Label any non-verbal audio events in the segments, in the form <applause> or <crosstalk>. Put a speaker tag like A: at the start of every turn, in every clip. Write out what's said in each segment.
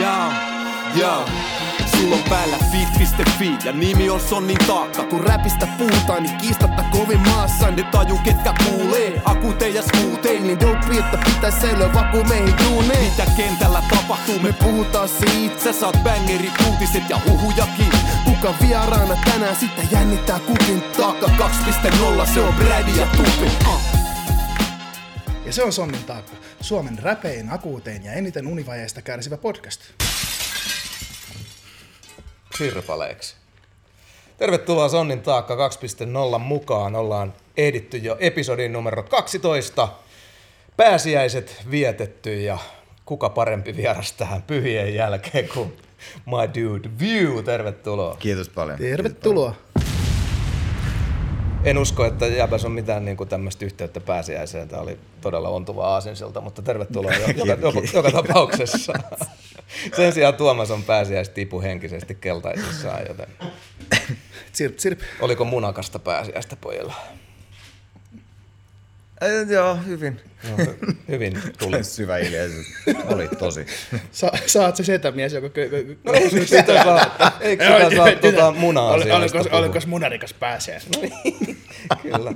A: Jaa, jaa. Sulla on päällä fit.fi ja nimi on Sonnin taakka.
B: Kun räpistä puhutaan, niin kiistatta kovin maassa.
A: Ne taju ketkä kuulee, akute ja skuutee.
B: Niin dope, että pitäis säilyä vaku meihin duuneen.
A: Mitä kentällä tapahtuu, me
B: puhutaan siitä,
A: Sä saat bangerit, uutiset ja huhujakin.
B: kuka vieraana tänään sitten jännittää kukin
A: Taakka 2.0, se on Brady ja Tupi. Uh.
C: Ja se on Sonnin taakka, Suomen räpein, akuutein ja eniten univajeista kärsivä podcast.
D: sirpaleeksi. Tervetuloa Sonnin taakka 2.0 mukaan. Ollaan ehditty jo episodin numero 12. Pääsiäiset vietetty ja kuka parempi vieras tähän pyhien jälkeen kuin my dude View. Tervetuloa.
E: Kiitos paljon.
C: Tervetuloa.
D: En usko, että jäbäs on mitään niin tämmöistä yhteyttä pääsiäiseen. Tämä oli todella ontuva aasinsilta, mutta tervetuloa jo, joka, joka, joka, tapauksessa. <laughs> Sen sijaan Tuomas on pääsiäistipu henkisesti keltaisissaan, joten
C: Sirp, sirp.
D: oliko munakasta pääsiäistä pojilla?
E: Joo, hyvin.
D: No, hy- hyvin tuli. <laughs>
E: Syvä hiljaisuus. Oli tosi.
C: Sa, saat se setämies, joka... Kö, kö,
D: No ei sitä saa, eikö sitä saa tuota munaa
C: Oli-
D: asiasta
C: Oliko,
D: puhua?
C: oliko munarikas pääsee? <laughs>
D: Kyllä.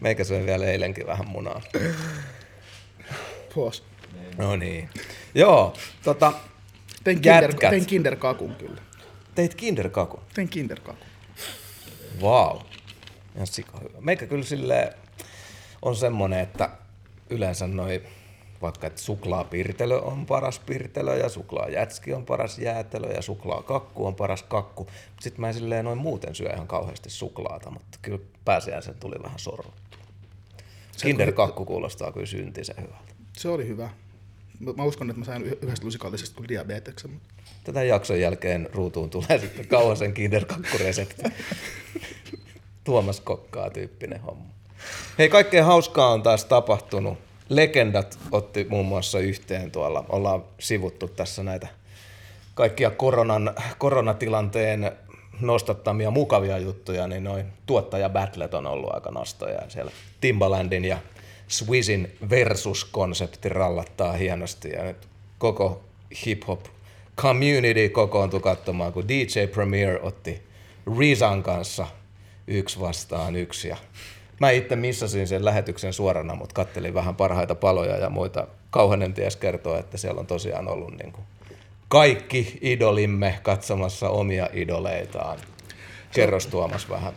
D: Meikä söi vielä eilenkin vähän munaa.
C: Puos.
D: No niin. Joo, tota,
C: Tein, kinder, tein kinderkakun kyllä.
D: teit kinderkaku.
C: Tein kinderkakun.
D: Vau. Wow. Ihan sika hyvä. Meikä kyllä sille on semmonen, että yleensä noi vaikka että suklaapirtelö on paras pirtelö ja suklaajätski on paras jäätelö ja suklaakakku on paras kakku. Sitten mä en silleen noin muuten syö ihan kauheasti suklaata, mutta kyllä pääsiäisen tuli vähän sorruttua. Kinderkakku kuulostaa kyllä syntisen hyvältä.
C: Se oli hyvä. Mä uskon, että mä sain yhdestä lusikallisesta kuin diabeteksen. mutta
D: Tätä jakson jälkeen ruutuun tulee sitten kauhasen kinderkakkuresepti. <laughs> Tuomas kokkaa tyyppinen homma. Hei, kaikkea hauskaa on taas tapahtunut. Legendat otti muun muassa yhteen tuolla. Ollaan sivuttu tässä näitä kaikkia koronan, koronatilanteen nostattamia mukavia juttuja, niin noin tuottajabattlet on ollut aika nostoja. Ja Siellä Timbalandin ja Swizzin versus-konsepti rallattaa hienosti ja nyt koko hip-hop community kokoontui katsomaan, kun DJ Premier otti Rizan kanssa yksi vastaan yksi. Ja mä itse missasin sen lähetyksen suorana, mutta kattelin vähän parhaita paloja ja muita. Kauhanen ties kertoo, että siellä on tosiaan ollut niin kuin kaikki idolimme katsomassa omia idoleitaan. Kerros Tuomas vähän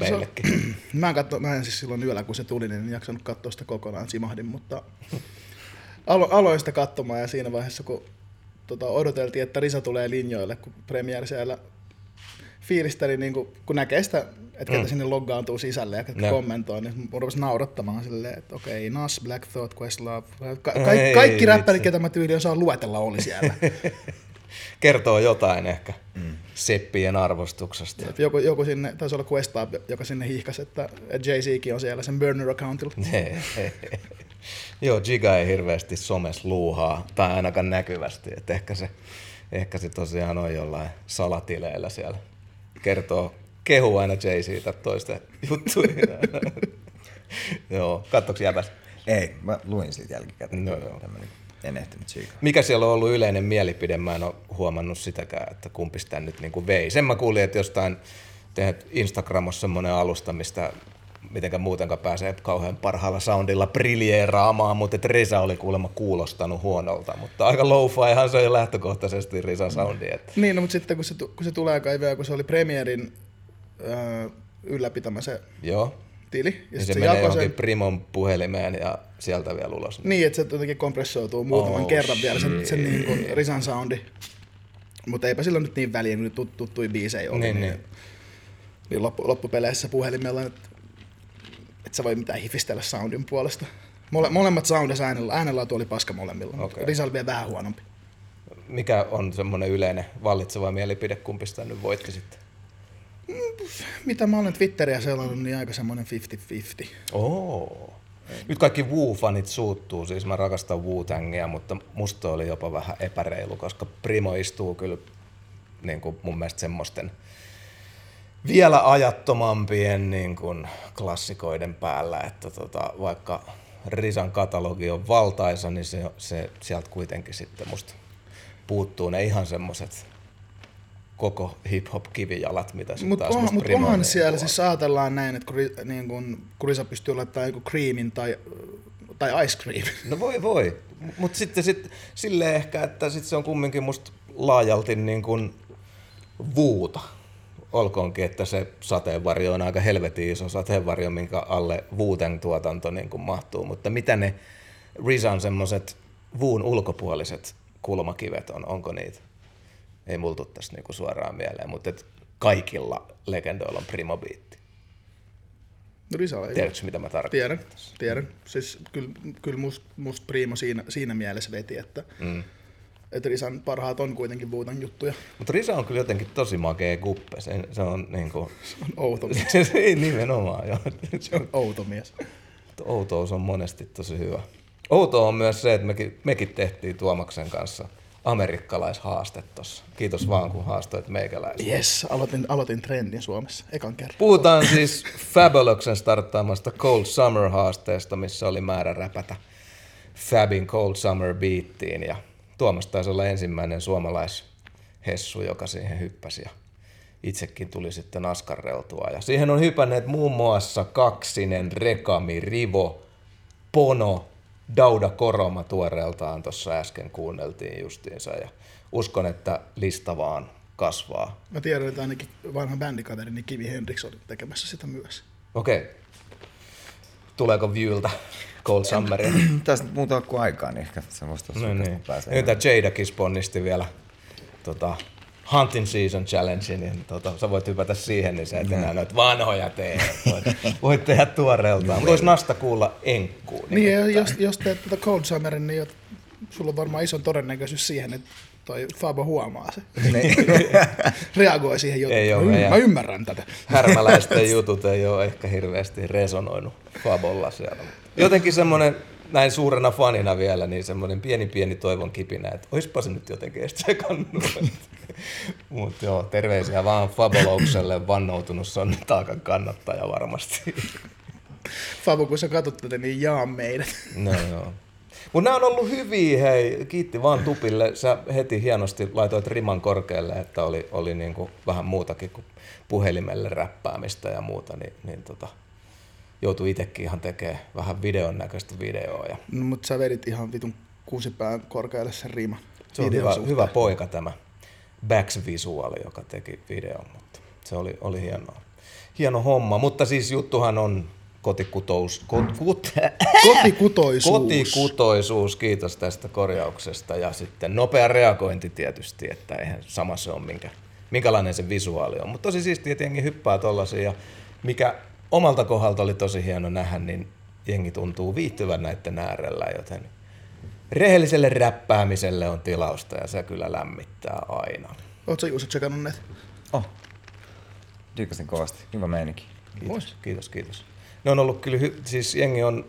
D: meillekin. <clears throat>
C: Mä en, katso, mä en siis silloin yöllä, kun se tuli, niin en jaksanut katsoa sitä kokonaan, simahdin, mutta <laughs> alo, aloin sitä katsomaan ja siinä vaiheessa, kun tota, odoteltiin, että Risa tulee linjoille, kun Premiere siellä fiilisteli, niin kun, kun näkee sitä, että ketä sinne loggaantuu sisälle ja ketkä
D: Joo.
C: kommentoi, niin mä rupesin naurattamaan silleen, että okei, Nas, Black Thought, Questlove, ka-
D: Ei
C: ka- kaikki räppärit, ketä mä tyyliin osaan luetella, oli siellä. <laughs>
D: Kertoo jotain ehkä seppien arvostuksesta.
C: Et joku, joku sinne, taisi olla Questlove, joka sinne hiihkasi, että, että Jay-Zkin on siellä sen burner-accountilla. <laughs>
D: Joo, Giga ei hirveästi somes luuhaa, tai ainakaan näkyvästi. Et ehkä, se, ehkä se tosiaan on jollain salatileillä siellä. Kertoo, kehu aina Jay siitä toisten <laughs> juttuja. Joo, kattoks jäbäs?
E: Ei, mä luin siitä jälkikäteen.
D: No joo.
E: Tämmönen enehtynyt siika.
D: Mikä siellä on ollut yleinen mielipide? Mä en ole huomannut sitäkään, että kumpi sitä nyt niin kuin vei. Sen mä kuulin, että jostain teet Instagramissa semmoinen alusta, mistä mitenkä muutenkaan pääsee kauhean parhaalla soundilla briljeeraamaan, mutta että Risa oli kuulemma kuulostanut huonolta, mutta aika low se on jo lähtökohtaisesti Risan soundi. Että.
C: Niin, no, mutta sitten kun se, kun se tulee kai vielä, kun se oli Premierin öö, ylläpitämä se
D: Joo,
C: tili, ja
D: ja se,
C: se,
D: menee johonkin
C: sen,
D: Primon puhelimeen ja sieltä vielä ulos.
C: niin, että se jotenkin kompressoituu muutaman
D: Oh,
C: kerran vielä sen, sen
D: shit.
C: niin kuin Risan soundi. Mutta eipä sillä nyt niin väliä, kun tut, tuttui biisejä oli,
D: Niin,
C: niin,
D: niin.
C: niin, loppu, loppupeleissä puhelimella, että et sä voi mitään hifistellä soundin puolesta. Mole, molemmat soundissa äänellä, äänenlaatu oli paska molemmilla, okay. Risa oli vielä vähän huonompi.
D: Mikä on semmoinen yleinen vallitseva mielipide, kumpi sitä nyt voitti sitten?
C: Mitä mä olen Twitteriä seurannut, niin aika semmoinen 50-50.
D: Oo. Nyt kaikki Wu-fanit suuttuu, siis mä rakastan Wu-Tangia, mutta musta oli jopa vähän epäreilu, koska Primo istuu kyllä niin kuin mun mielestä semmoisten vielä ajattomampien niin kuin klassikoiden päällä, että tota, vaikka Risan katalogi on valtaisa, niin se, se sieltä kuitenkin sitten musta puuttuu ne ihan semmoset koko hip-hop kivijalat, mitä sitten
C: Mutta
D: taas
C: on,
D: musta
C: mut
D: Primo
C: onhan siellä, siis ajatellaan näin, että kun, ri- niin kun, kun Risa pystyy laittamaan joku creamin tai, tai ice cream. <laughs>
D: No voi voi, mutta sitten sit, silleen ehkä, että sit se on kumminkin musta laajalti niin kuin vuuta. Olkoonkin, että se sateenvarjo on aika helvetin iso sateenvarjo, minkä alle vuuten tuotanto niin kuin mahtuu. Mutta mitä ne Rizan semmoiset vuun ulkopuoliset kulmakivet on, onko niitä? Ei mulla tuu tästä niinku suoraan mieleen, mutta et kaikilla legendoilla on primobiitti.
C: No Risa ei.
D: Tiedätkö mitä mä tarkoitan?
C: Tiedän, tiedän. Siis kyllä, kyllä must, must Primo siinä, siinä mielessä veti, että, mm. että Risan parhaat on kuitenkin Vuutan juttuja.
D: Mutta Risa on kyllä jotenkin tosi makea kuppe. Se, se on niinku...
C: Se on outo mies. <laughs>
D: se ei nimenomaan, joo. <laughs>
C: Se on outo mies.
D: Outous on monesti tosi hyvä. Outoa on myös se, että mekin, mekin tehtiin Tuomaksen kanssa amerikkalaishaaste tossa. Kiitos vaan, kun haastoit meikäläistä.
C: Yes, aloitin, aloitin trendin Suomessa ekan kerran.
D: Puhutaan siis Fabuloksen starttaamasta Cold Summer-haasteesta, missä oli määrä räpätä Fabin Cold Summer beattiin. Ja Tuomas taisi olla ensimmäinen suomalaishessu, joka siihen hyppäsi. Ja itsekin tuli sitten askarreltua. Ja siihen on hypänneet muun muassa Kaksinen, Rekami, Rivo, Pono, Dauda Koroma tuoreeltaan tuossa äsken kuunneltiin justiinsa. Ja uskon, että lista vaan kasvaa.
C: Mä tiedän, että ainakin vanha bändikaveri, niin Kivi Hendrix oli tekemässä sitä myös.
D: Okei. Tuleeko Viewltä Cold Summeria? <clears throat>
E: Tästä muuta kuin aikaa, niin ehkä se voisi tuossa
D: no niin.
E: pääsee.
D: Nyt tämä Jadakin sponnisti vielä tota, Hunting Season Challenge, niin tota, sä voit hypätä siihen, niin sä et enää noita vanhoja tee. Voit, voit tehdä tuoreeltaan. Mutta vois Nasta kuulla enkkuun.
C: Niin, ja jos, jos teet tätä Cold Summerin, niin jot- sulla on varmaan iso todennäköisyys siihen, että toi Fabo huomaa se. <laughs> Reagoi siihen jotenkin.
D: Ei oo
C: mä, mä ymmärrän tätä.
D: Härmäläisten jutut ei ole ehkä hirveästi resonoinut Fabolla siellä. <laughs> Jotenkin semmoinen, näin suurena fanina vielä, niin semmoinen pieni pieni toivon kipinä, että oispa se nyt jotenkin tsekannut. <laughs> Mutta joo, terveisiä vaan Faboloukselle, vannoutunut sonnitaakan kannattaja varmasti. <laughs>
C: Fabo, kun sä katsot tätä, niin jaa meidät. <laughs>
D: No joo. Mutta nämä on ollut hyviä, hei. Kiitti vaan Tupille. Sä heti hienosti laitoit riman korkealle, että oli, oli niinku vähän muutakin kuin puhelimelle räppäämistä ja muuta, niin, niin tota, joutui itsekin ihan tekemään vähän videon näköistä videoa. Ja
C: No, mutta sä vedit ihan vitun kuusipään korkealle sen riiman.
D: se on hyvä,
C: suhteen.
D: hyvä poika tämä Bax Visuaali, joka teki videon, mutta se oli, oli hienoa. Hieno homma, mutta siis juttuhan on kotikutous, kot, kut, <laughs>
C: Kotikutoisuus.
D: Kotikutoisuus, kiitos tästä korjauksesta. Ja sitten nopea reagointi tietysti, että eihän sama se ole, minkä, minkälainen se visuaali on. Mutta tosi siistiä, että jengi hyppää tollasia. Ja mikä omalta kohdalta oli tosi hieno nähdä, niin jengi tuntuu viihtyvän näiden äärellä, joten rehelliselle räppäämiselle on tilausta ja se kyllä lämmittää aina.
C: Oot sä Juuso tsekannut näitä?
E: Oh. Diikasin kovasti. Hyvä meininki.
D: Kiitos, kiitos, kiitos. Ne on ollut kyllä, hy- siis jengi on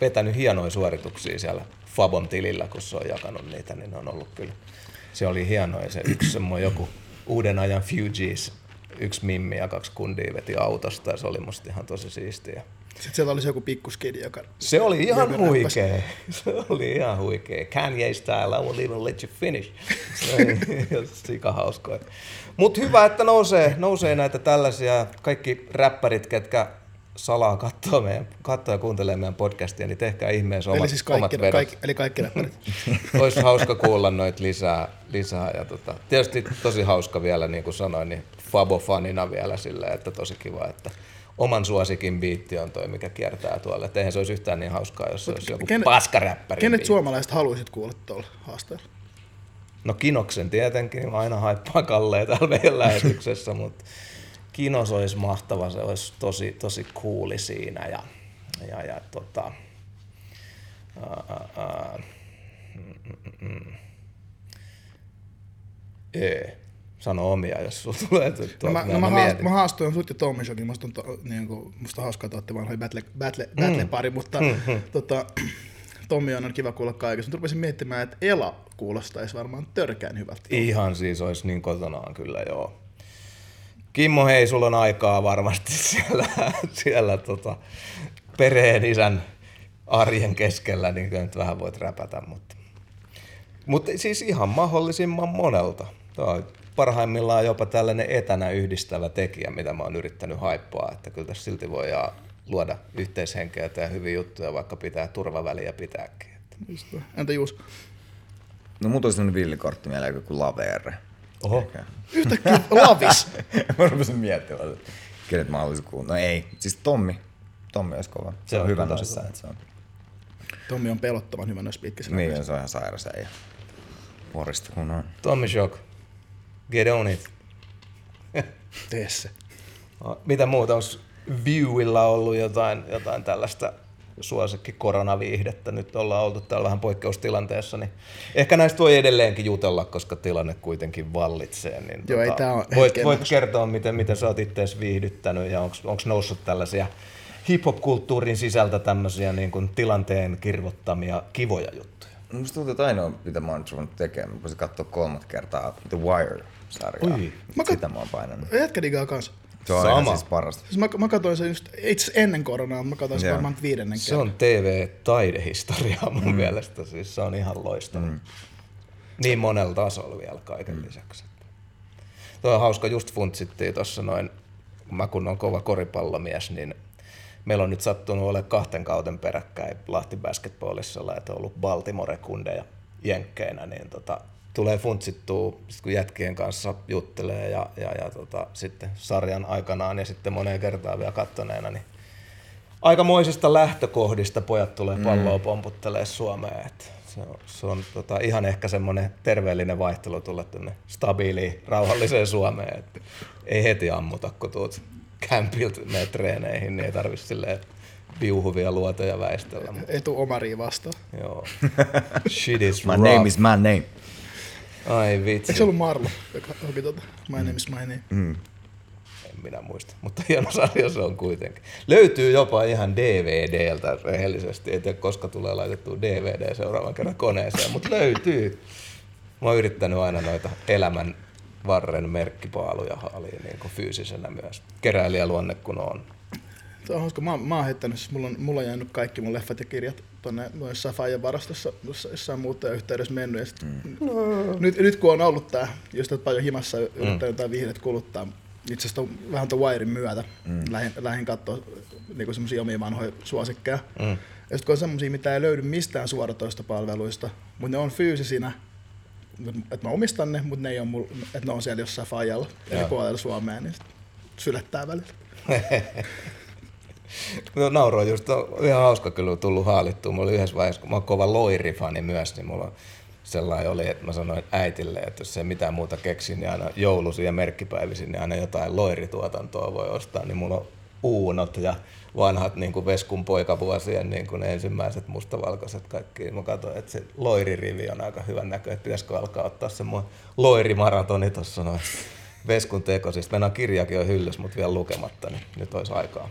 D: vetänyt hienoja suorituksia siellä Fabon tilillä, kun se on jakanut niitä, niin ne on ollut kyllä, se oli hienoa. Se yksi semmoinen joku uuden ajan Fugees, yksi mimmi ja kaksi kundia veti autosta ja se oli musta ihan tosi siistiä.
C: Sitten siellä oli se joku pikkuskidi, joka...
D: Se oli ihan
C: räppäsi.
D: huikee. <laughs> Se oli ihan huikee. Kanye style, I will even let you finish. Se oli <laughs> sika hauskoja. Mutta hyvä, että nousee, nousee näitä tällaisia. Kaikki räppärit, ketkä salaa katsoo, meidän, katsoo ja kuuntelee meidän podcastia, niin tehkää ihmeessä omat,
C: eli siis
D: omat
C: kaikki,
D: vedot.
C: kaikki, eli kaikki räppärit. <laughs>
D: Olisi hauska kuulla noita lisää. lisää ja tota, tietysti tosi hauska vielä, niin kuin sanoin, niin Fabo-fanina vielä silleen, että tosi kiva, että oman suosikin biitti on toi, mikä kiertää tuolla. Et eihän se olisi yhtään niin hauskaa, jos se olisi joku
C: Kenet-
D: paskaräppäri.
C: Kenet
D: biitti.
C: suomalaiset haluaisit kuulla tuolla haasteella?
D: No Kinoksen tietenkin, aina haippaa Kalleen täällä meidän lähetyksessä, mutta Kinos olisi mahtava, se olisi tosi, tosi cooli siinä ja, ja, ja tota, ää, ää, mm, mm, mm. Ee, sano omia, jos sulla tulee tuolta.
C: No mä,
D: mä,
C: no mä,
D: mä
C: haast, mä haastoin sut ja Tommy Shokin, musta on, to, niin kuin, musta hauskaa, että olette vanhoja battle, battle, battle pari, mutta tota, <clears throat> Tommi on kiva kuulla kaikessa. Mutta rupesin miettimään, että Ela kuulostaisi varmaan törkeän hyvältä.
D: Ihan siis olisi niin kotonaan kyllä, joo. Kimmo, hei, sulla on aikaa varmasti <laughs> siellä, siellä tota, perheen isän arjen keskellä, niin kyllä nyt vähän voit räpätä, mutta... Mutta siis ihan mahdollisimman monelta. Tämä on parhaimmillaan jopa tällainen etänä yhdistävä tekijä, mitä mä oon yrittänyt haippaa, että kyllä tässä silti voi luoda yhteishenkeä ja hyviä juttuja, vaikka pitää turvaväliä pitääkin.
C: Entä Juus?
E: No mulla tuli sellainen villikortti mieleen kuin Lavere.
D: Oho.
C: Yhtäkkiä lavis. <laughs>
E: mä rupesin miettimään, että kenet mä olisin kuullut. No ei, siis Tommi. Tommi olisi kova. Se,
D: Se
E: on,
D: on
E: hyvä tosissaan, että se on.
C: Tommi on pelottavan hyvä noissa pitkissä
E: Niin,
C: rakeissa.
E: se on ihan sairas äijä. Porista kun on.
D: Tommy Shock. Get on it.
C: Tee se. <laughs>
D: Mitä muuta? Onko Viewilla ollut jotain, jotain tällaista suosikki koronaviihdettä? Nyt ollaan oltu täällä vähän poikkeustilanteessa, niin ehkä näistä voi edelleenkin jutella, koska tilanne kuitenkin vallitsee. Niin
C: Joo, ei tää
D: voit, voit kertoa, miten, miten sä oot itseäsi viihdyttänyt ja onko noussut tällaisia hip-hop-kulttuurin sisältä tämmöisiä niin kuin tilanteen kirvottamia kivoja juttuja?
E: No Musta tuntuu, että ainoa, mitä mä oon ruvennut tekemään, mä voisin katsoa kolmat kertaa The Wire-sarjaa. Sitä mä oon painanut.
C: Jätkä digaa kans.
E: Se on
D: Sama.
E: siis parasta.
C: Siis mä, mä katsoin sen just itse ennen koronaa, mä katsoin sen varmaan viidennen
D: Se
C: kerran.
D: on TV-taidehistoriaa mun mm. mielestä, siis se on ihan loistava. Mm. Niin monella tasolla vielä kaiken mm. lisäksi. Tuo on hauska, just funtsittiin tuossa noin, kun mä kun on kova koripallomies, niin meillä on nyt sattunut olemaan kahten kauden peräkkäin Lahti Basketballissa, että on ollut Baltimore-kundeja jenkkeinä, niin tota, tulee funtsittua, sit kun jätkien kanssa juttelee ja, ja, ja tota, sitten sarjan aikanaan ja sitten moneen kertaan vielä kattoneena, niin aikamoisista lähtökohdista pojat tulee palloa pomputtelee Suomeen. Et se on, se on tota, ihan ehkä semmoinen terveellinen vaihtelu tulla tänne stabiiliin, rauhalliseen Suomeen. Et ei heti ammuta, kun tuut kämpiltä meidän treeneihin, niin ei tarvitse silleen viuhuvia luoteja väistellä.
C: Etu Omariin vastaan.
D: joo. Shit is
E: My
D: rough.
E: name is my name.
D: Ai vitsi.
C: Eikö se ollut Marlo, joka hoki tota My name is my name?
E: Mm.
D: En minä muista, mutta hieno sarja se on kuitenkin. Löytyy jopa ihan DVDltä rehellisesti, ei tiedä koska tulee laitettu DVD seuraavan kerran koneeseen, mutta löytyy. Mä oon yrittänyt aina noita elämän varren merkkipaaluja haaliin niin fyysisenä myös. Keräilijäluonne kun on.
C: Se on hauska. Mä, mä oon heittänyt, siis mulla on, mulla on jäänyt kaikki mun leffat ja kirjat tonne jossain Fajan varastossa, jossa, jossain muuttaja-yhteydessä mennyt. Ja sit, mm. nyt, nyt, kun on ollut tää, just että paljon himassa yrittänyt mm. jotain viihdet kuluttaa, itse asiassa vähän ton Wiren myötä mm. lähdin, lähdin katsoa niinku semmosia omia vanhoja suosikkeja. Mm. Ja sitten kun on semmosia, mitä ei löydy mistään suoratoistopalveluista, mutta ne on fyysisinä, että mä omistan ne, mutta ne ei ole mul, että ne on siellä jossain Fajalla eri puolella Suomea, niin sit sylettää välillä. <laughs>
D: No, nauroin just, on ihan hauska kyllä tullut haalittua. Mulla oli yhdessä vaiheessa, kun mä oon kova loirifani myös, niin mulla sellainen oli, että mä sanoin äitille, että jos ei mitään muuta keksi, niin aina joulusi ja merkkipäivisin, niin aina jotain loirituotantoa voi ostaa, niin mulla on uunot ja vanhat niin kuin Veskun poikavuosien niin kuin ensimmäiset mustavalkoiset kaikki. Mä katsoin, että se loiririvi on aika hyvän näkö, että pitäisikö alkaa ottaa semmoinen loirimaratoni tuossa noin Veskun tekosista. Meidän kirjakin on hyllys, mutta vielä lukematta, niin nyt olisi aikaa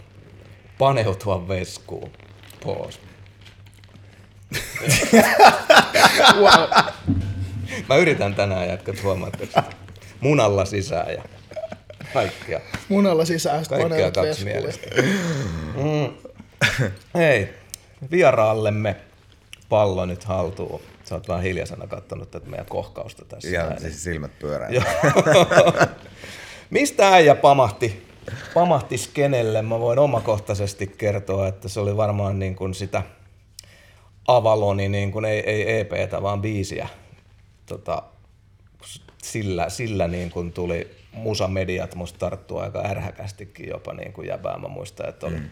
D: paneutua Veskuun. Poos.
C: Wow.
D: Mä yritän tänään jatkaa, huomaatte sitä. Munalla sisään ja kaikkea.
C: Munalla sisään,
D: Kaikkea
C: paneelit
D: kaksi mielestä. Mm. Hei, vieraallemme pallo nyt haltuun. Sä oot vähän hiljaisena kattonut tätä meidän kohkausta tässä.
E: Ihan siis silmät pyörää. <laughs>
D: Mistä äijä pamahti, pamahti skenelle? Mä voin omakohtaisesti kertoa, että se oli varmaan niin kuin sitä Avaloni, niin kuin ei, ei EPtä, vaan biisiä. Tota, sillä, sillä niin kuin tuli musamediat musta tarttua aika ärhäkästikin jopa niin kuin jäbää. Mä muistan, että oli mm.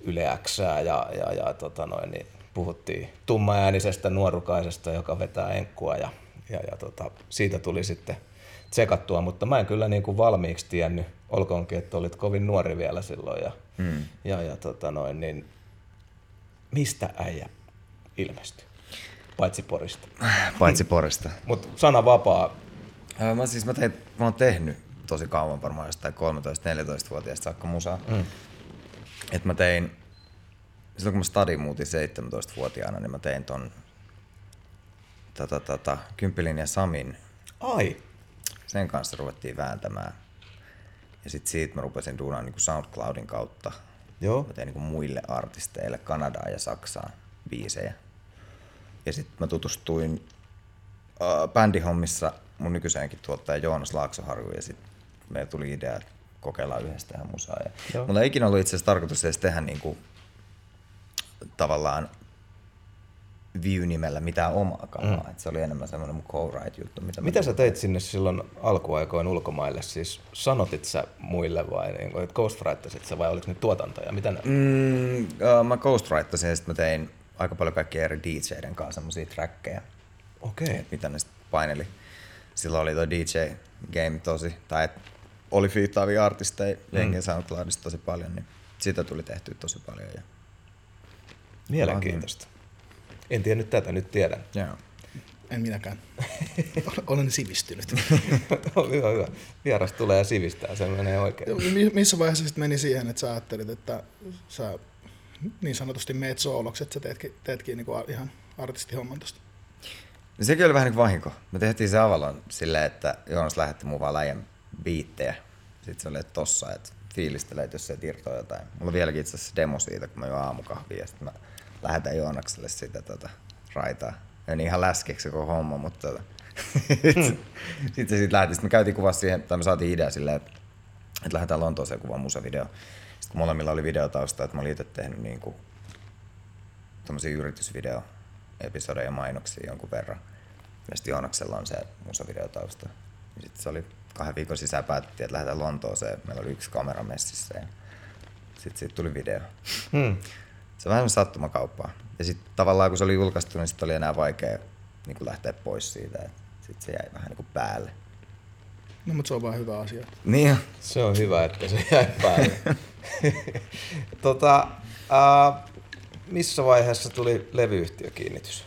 D: Yle Xää ja, ja, ja tota noin, niin puhuttiin tummaäänisestä nuorukaisesta, joka vetää enkkua ja, ja, ja tota, siitä tuli sitten tsekattua, mutta mä en kyllä niin kuin valmiiksi tiennyt, olkoonkin, että olit kovin nuori vielä silloin ja, mm. ja, ja tota noin, niin mistä äijä ilmestyi? Paitsi Porista. <sighs>
E: Paitsi Porista.
D: Mutta sana vapaa,
E: Mä siis mä, tein, mä oon tehnyt tosi kauan varmaan jostain 13-14-vuotiaasta saakka musaa. Mm. Et mä tein, silloin kun mä stadin muutin 17-vuotiaana, niin mä tein ton tota, tota, Kymppilin ja Samin.
D: ai,
E: Sen kanssa ruvettiin vääntämään. Ja sitten siitä mä rupesin duunaan niin SoundCloudin kautta
D: Joo.
E: Mä tein niin kuin muille artisteille Kanadaan ja Saksaan biisejä. Ja sitten mä tutustuin äh, bändihommissa mun nykyiseenkin tuottaja Joonas Laaksoharju ja sitten meillä tuli idea, että kokeillaan yhdessä tehdä musaa. Ja
D: Joo.
E: mulla ei ikinä ollut itse asiassa tarkoitus edes tehdä niinku, tavallaan View-nimellä mitään omaa kamaa. Mm. Et se oli enemmän semmoinen mun co-write juttu. Mitä,
D: Mitä sä teit sinne silloin alkuaikoin ulkomaille? Siis sanotit sä muille vai niin, että ghostwritasit sä vai oliko ne tuotantoja? Mitä ne?
E: Mm, uh, mä ghostwritasin ja sitten mä tein aika paljon kaikkia eri DJiden kanssa semmosia trackeja,
D: Okei. Okay.
E: mitä ne sitten paineli. Silloin oli toi DJ Game tosi, tai et oli fiittaavia artisteja jengen mm. SoundCloudista tosi paljon, niin sitä tuli tehtyä tosi paljon. Ja,
D: Mielenkiintoista. En tiennyt tätä, nyt tiedän.
E: joo.
C: En minäkään. <laughs> Olen sivistynyt. <laughs>
D: hyvä, hyvä. Vieras tulee ja sivistää, se menee oikein.
C: Mi- Missä vaiheessa sitten meni siihen, että sä ajattelit, että sä niin sanotusti meet sooloksi, että sä teetkin, teetkin niinku ihan artistihomman tosta?
E: No sekin oli vähän niin kuin vahinko. Me tehtiin se Avalon silleen, että Joonas lähetti mun vaan läjän biittejä. Sitten se oli, että tossa, että fiilistelee, että jos se irtoa jotain. Mulla on vieläkin itse asiassa demo siitä, kun mä juon aamukahvia ja sitten mä lähetän Joonakselle sitä tota, raitaa. Meni ihan läskeksi se koko homma, mutta tota, <laughs> sitten se siitä lähti. Sitten me käytiin kuvassa siihen, tai me saatiin idea silleen, että, että lähdetään Lontooseen kuvaan musavideo. Sitten kun molemmilla oli videotausta, että mä olin itse tehnyt niin kuin yritysvideo episodeja ja mainoksia jonkun verran. Ja sitten Joonaksella on se musavideotausta. Sitten se oli kahden viikon sisään päätettiin, että lähdetään Lontooseen. Meillä oli yksi kamera messissä ja sitten siitä tuli video.
D: Hmm.
E: Se on vähän sattumakauppaa. Ja sitten tavallaan kun se oli julkaistu, niin sitten oli enää vaikea niin lähteä pois siitä. Sitten se jäi vähän niin kuin päälle.
C: No, mutta se on vaan hyvä asia.
E: Niin.
D: Se on hyvä, että se jäi päälle. <laughs> tota, ää, missä vaiheessa tuli levyyhtiökiinnitys?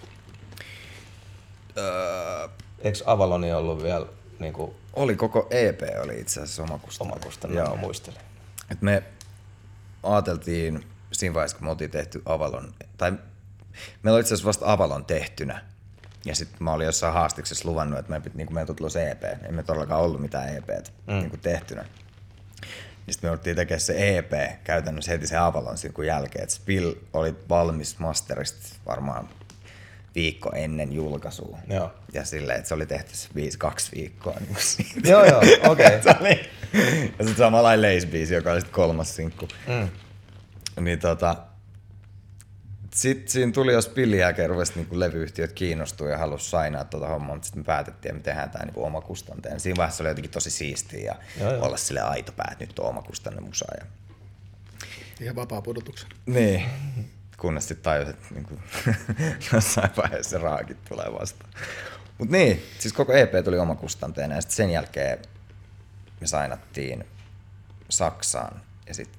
E: Öö,
D: Eikö Avaloni ollut vielä niin kuin
E: oli koko EP oli itse asiassa omakustanne.
D: omakustanne?
E: Joo.
D: Muistelen.
E: Et me ajateltiin siinä vaiheessa, kun me oltiin tehty Avalon, tai meillä oli itse asiassa vasta Avalon tehtynä. Ja sitten mä olin jossain haastiksessa luvannut, että me, pit- niin meillä tulos EP. Ei me todellakaan ollut mitään EPtä mm. niin tehtynä. Niin sitten me oltiin tekemään se EP käytännössä heti se Avalon sinkun jälkeen. Et Spill oli valmis masterista varmaan viikko ennen julkaisua.
D: Joo.
E: Ja silleen, että se oli tehty se biisi kaksi viikkoa. Niin siitä.
D: Joo, joo, okei. <laughs>
E: Oli- ja sitten samalla Lace-biisi, joka oli sitten kolmas sinkku.
D: Mm.
E: Niin tota, sitten siinä tuli jos Spillin jälkeen rupesi niinku levyyhtiöt kiinnostua ja halusi sainaa tuota hommaa, mutta sitten me päätettiin, että me tehdään tämä niinku omakustanteen. Siinä vaiheessa oli jotenkin tosi siistiä ja
D: Joo, joo.
E: olla sille aito pää, että nyt on omakustanne musaa. Ja...
C: Ihan vapaa pudotuksen.
E: Niin. Kunnes sitten tajus, että niinku, <laughs> jossain vaiheessa se raakin tulee vastaan. Mutta niin, siis koko EP tuli omakustanteena ja sitten sen jälkeen me sainattiin Saksaan ja sitten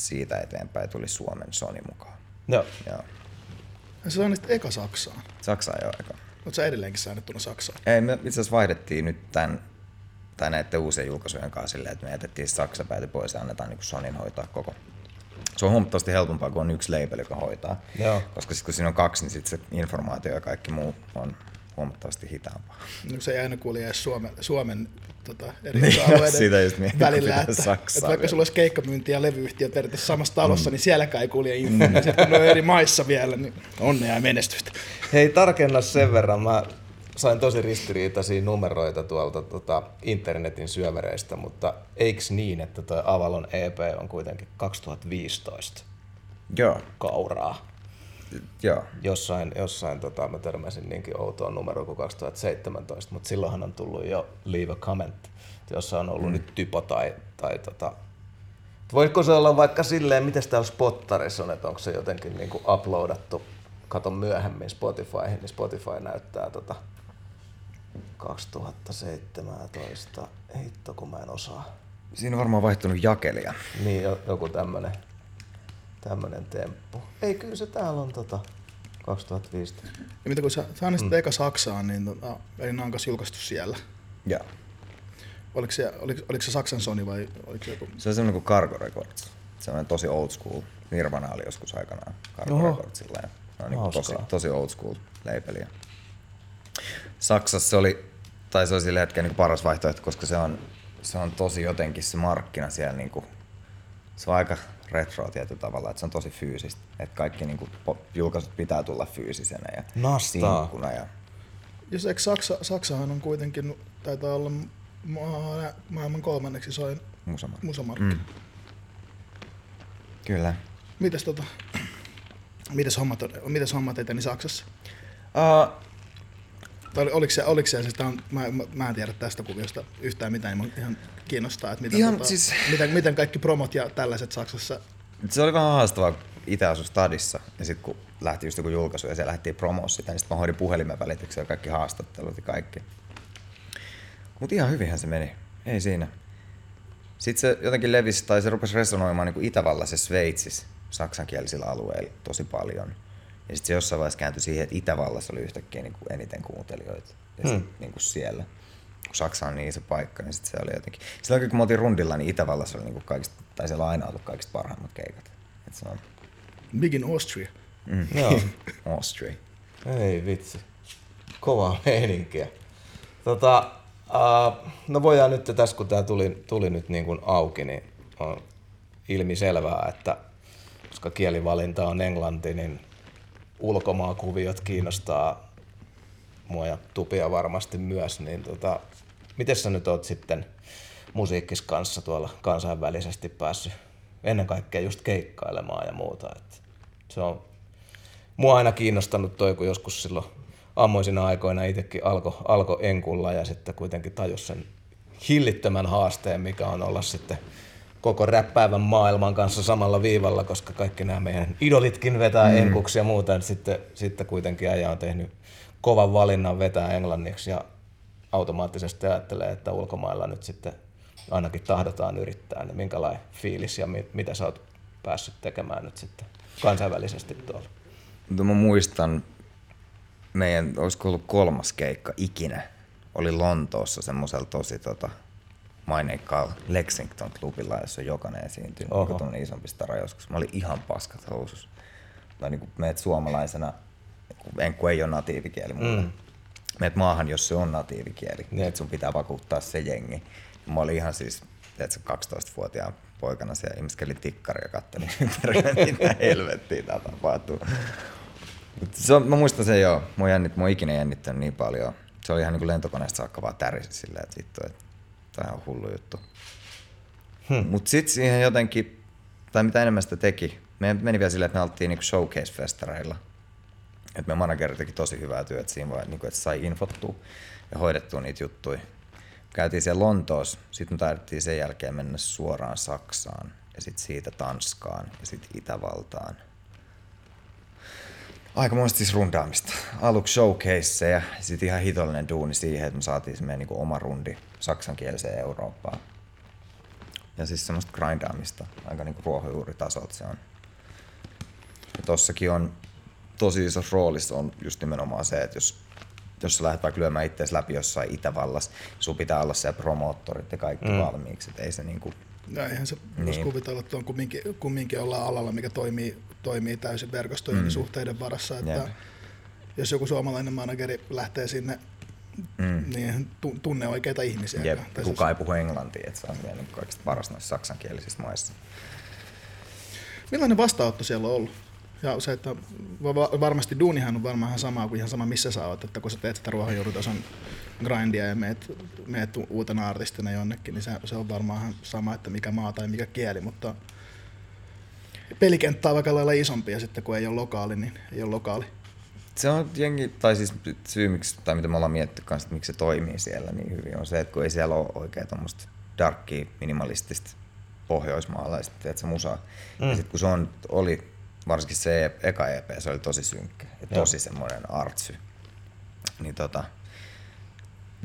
E: siitä eteenpäin tuli Suomen Sony mukaan.
D: Joo.
E: Joo.
C: Ja se on eka Saksaan.
E: Saksaan jo aika.
C: Oletko sä edelleenkin säädettuna Saksaan?
E: Ei, me itse asiassa vaihdettiin nyt tämän, tai näiden uusien julkaisujen kanssa silleen, että me jätettiin Saksa pääty pois ja annetaan niin Sonin hoitaa koko. Se on huomattavasti helpompaa, kun on yksi label, joka hoitaa.
D: Joo.
E: Koska sitten kun siinä on kaksi, niin sitten se informaatio ja kaikki muu on huomattavasti hitaampaa.
C: No, se ei aina kulje edes Suomen, Suomen tota, eri
E: Niin, <laughs>
C: alueiden
E: siitä just mietin,
C: välillä. Että,
E: Saksaa
C: että vaikka
E: vielä.
C: sulla olisi keikkamyynti ja levyyhtiö periaatteessa samassa talossa, mm. niin sielläkään ei kulje info. Mm. Sitten kun ne on eri maissa vielä, niin onnea ja menestystä.
D: Hei, tarkenna sen verran. Mä sain tosi ristiriitaisia numeroita tuolta tota, internetin syövereistä, mutta eiks niin, että toi Avalon EP on kuitenkin 2015
E: Joo,
D: kauraa?
E: Joo.
D: Jossain, jossain tota, mä törmäsin niinkin outoon numeroon kuin 2017, mutta silloinhan on tullut jo Leave a Comment, jossa on ollut mm. nyt typo tai, tai tota, Voisiko se olla vaikka silleen, miten täällä Spottarissa on, että onko se jotenkin niin kuin uploadattu, katon myöhemmin Spotifyhin, niin Spotify näyttää tota 2017, hitto kun mä en osaa.
E: Siinä on varmaan vaihtunut jakelija.
D: Niin, jo- joku tämmönen, tämmönen temppu. Ei, kyllä se täällä on tota 2015.
C: Ja mitä kun sä, sä mm. sitten eka Saksaan, niin tota, eli ne on kanssa julkaistu siellä.
E: Joo.
C: Oliko se, oliko, oliko se Saksan Sony vai oliko se joku?
E: Se on semmoinen kuin Cargo Records. Semmoinen tosi old school. Nirvana oli joskus aikanaan Cargo
D: Oho.
E: Recordsilla. Ja ne on niin tosi, tosi old school labeli. Saksassa se oli, tai se oli sillä hetkellä niin paras vaihtoehto, koska se on, se on tosi jotenkin se markkina siellä niin kuin, se on aika retroa tietyllä tavalla, että se on tosi fyysistä. Että kaikki niin kuin, julkaisut pitää tulla fyysisenä ja
D: Nastaa.
E: sinkkuna ja
C: Jos eikö Saksa, Saksahan on kuitenkin, taitaa olla maa- maailman kolmanneksi soin
E: musamarkki.
C: musamarkki.
E: Mm. Kyllä.
C: Mites tota, mites hommat, mites hommat eteni Saksassa?
E: Uh,
C: oli- oliko se, oliko se, siis tää on, mä, mä, mä, en tiedä tästä kuviosta yhtään mitään, niin ihan kiinnostaa, että miten,
E: Ihan
C: tota,
E: siis-
C: miten, miten, kaikki promot ja tällaiset Saksassa
E: se oli vähän haastavaa, itse asui stadissa ja sitten kun lähti just joku julkaisu ja se lähti promoa sitä, niin sitten mä hoidin puhelimen välityksellä kaikki haastattelut ja kaikki. Mutta ihan hyvinhän se meni, ei siinä. Sitten se jotenkin levisi, tai se rupesi resonoimaan niin kuin Itävallassa ja Sveitsissä saksankielisillä alueilla tosi paljon. Ja sitten se jossain vaiheessa kääntyi siihen, että Itävallassa oli yhtäkkiä niin kuin eniten kuuntelijoita. Ja sit, niin kuin siellä. Kun Saksa on niin iso paikka, niin sitten se oli jotenkin... Silloin kun me oltiin rundilla, niin Itävallassa oli niin kuin kaikista, tai siellä on aina ollut kaikista parhaimmat keikat. Et se on
C: Big in Austria.
D: Joo.
E: Austria.
D: Ei vitsi. Kovaa meininkiä. Tota, uh, no voidaan nyt tässä, kun tämä tuli, tuli nyt niin kuin auki, niin on ilmiselvää, että koska kielivalinta on englanti, niin ulkomaakuviot kiinnostaa mua ja Tupia varmasti myös, niin tota, miten sä nyt oot sitten musiikkis kanssa tuolla kansainvälisesti päässyt ennen kaikkea just keikkailemaan ja muuta. Et se on mua aina kiinnostanut toi, kun joskus silloin ammoisina aikoina itsekin alkoi alko enkulla ja sitten kuitenkin tajus sen hillittömän haasteen, mikä on olla sitten koko räppäävän maailman kanssa samalla viivalla, koska kaikki nämä meidän idolitkin vetää mm. enkuksi ja muuta, sitten, sitten kuitenkin äijä on tehnyt kovan valinnan vetää englanniksi ja automaattisesti ajattelee, että ulkomailla nyt sitten ainakin tahdotaan yrittää, niin minkälainen fiilis ja mit, mitä sä oot päässyt tekemään nyt sitten kansainvälisesti tuolla?
E: Mutta mä muistan, meidän, olisiko ollut kolmas keikka ikinä, oli Lontoossa semmoisella tosi tota, maineikkaalla Lexington-klubilla, jossa jokainen esiintyi.
D: Oho.
E: Joku isompi stara joskus. Mä olin ihan paskat housus. Tai niin kuin meet suomalaisena, kun enkku ei ole natiivikieli mulle. Mm. Meet maahan, jos se on natiivikieli. Niin. Et sun pitää vakuuttaa se jengi. Mä olin ihan siis, tiedätkö, 12-vuotiaan poikana siellä ihmiskelin tikkari ja kattelin ympärillä, <laughs> mitä helvettiä tapahtuu. Mut Se on, mä muistan sen joo. Mua, jännit, mua ikinä jännittänyt niin paljon. Se oli ihan niin kuin lentokoneesta saakka vaan tärisi silleen, että vittu, että tämä on hullu juttu. Hmm. Mutta sitten siihen jotenkin, tai mitä enemmän sitä teki, meidän meni vielä silleen, että me oltiin niinku showcase-festareilla. Että meidän manageri teki tosi hyvää työtä siinä vaan, niinku, että sai infottua ja hoidettua niitä juttuja. Käytiin siellä Lontoossa, sitten me taidettiin sen jälkeen mennä suoraan Saksaan ja sitten siitä Tanskaan ja sitten Itävaltaan. Aika siis rundaamista. Aluksi showcaseja, sitten ihan hitollinen duuni siihen, että me saatiin meidän niinku oma rundi saksankieliseen Eurooppaan. Ja siis semmoista grindaamista, aika niinku ruohonjuuritasolta se on. Ja tossakin on tosi isossa roolissa on just nimenomaan se, että jos, jos sä lähdet vaikka lyömään itseäsi läpi jossain Itävallassa, sun pitää olla siellä promoottorit ja kaikki mm. valmiiksi. Et ei se niinku,
C: Ja eihän se niin.
E: Niin.
C: voisi kuvitella, että on kumminkin, kumminkin ollaan alalla, mikä toimii, toimii täysin verkostojen mm. suhteiden varassa. Että
E: Jep.
C: jos joku suomalainen manageri lähtee sinne, mm. niin tu- tunne oikeita ihmisiä.
E: jep, ja
C: siis-
E: ei puhu englantia, että se on niinku kaikista paras noissa saksankielisistä maissa.
C: Millainen vastaanotto siellä on ollut? Ja se, että va- va- varmasti duunihan on varmaan ihan sama kuin ihan sama missä sä oot, että kun sä teet sitä ruohonjuuritason grindia ja meet, meet uutena artistina jonnekin, niin se, se on varmaan ihan sama, että mikä maa tai mikä kieli, mutta pelikenttä on vaikka lailla isompi ja sitten kun ei ole lokaali, niin ei ole lokaali.
E: Se on jengi, tai siis syy, miksi, tai mitä me ollaan miettinyt kanssa, että miksi se toimii siellä niin hyvin, on se, että kun ei siellä ole oikein tuommoista darkkia, minimalistista pohjoismaalaista, tiedätkö, musaa. Mm. Ja sitten kun se on, oli, varsinkin se eka EP, se oli tosi synkkä ja tosi semmoinen artsy. Niin tota,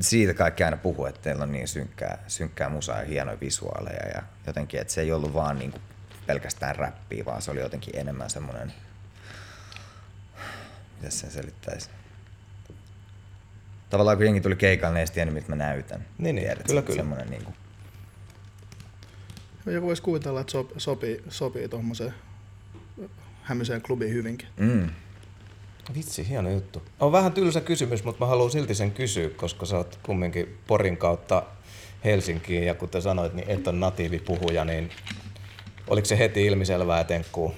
E: siitä kaikki aina puhuu, että teillä on niin synkkää, synkkää musaa ja hienoja visuaaleja ja jotenkin, että se ei ollut vaan niinku pelkästään räppiä, vaan se oli jotenkin enemmän semmoinen Miten sen selittäisi? Tavallaan kun jengi tuli keikalle, niin ei tiennyt, miltä mä näytän.
D: Niin, niin,
E: Tiedät,
D: kyllä, kyllä.
E: Semmoinen niin kuin,
C: Joku voisi kuvitella, että sop, sopii, sopii tuommoiseen hämyseen klubiin hyvinkin.
E: mm,
D: Vitsi, hieno juttu. On vähän tylsä kysymys, mutta mä haluan silti sen kysyä, koska sä oot kumminkin Porin kautta Helsinkiin ja kuten sanoit, niin et on natiivipuhuja, niin oliko se heti ilmiselvää, että Enkku,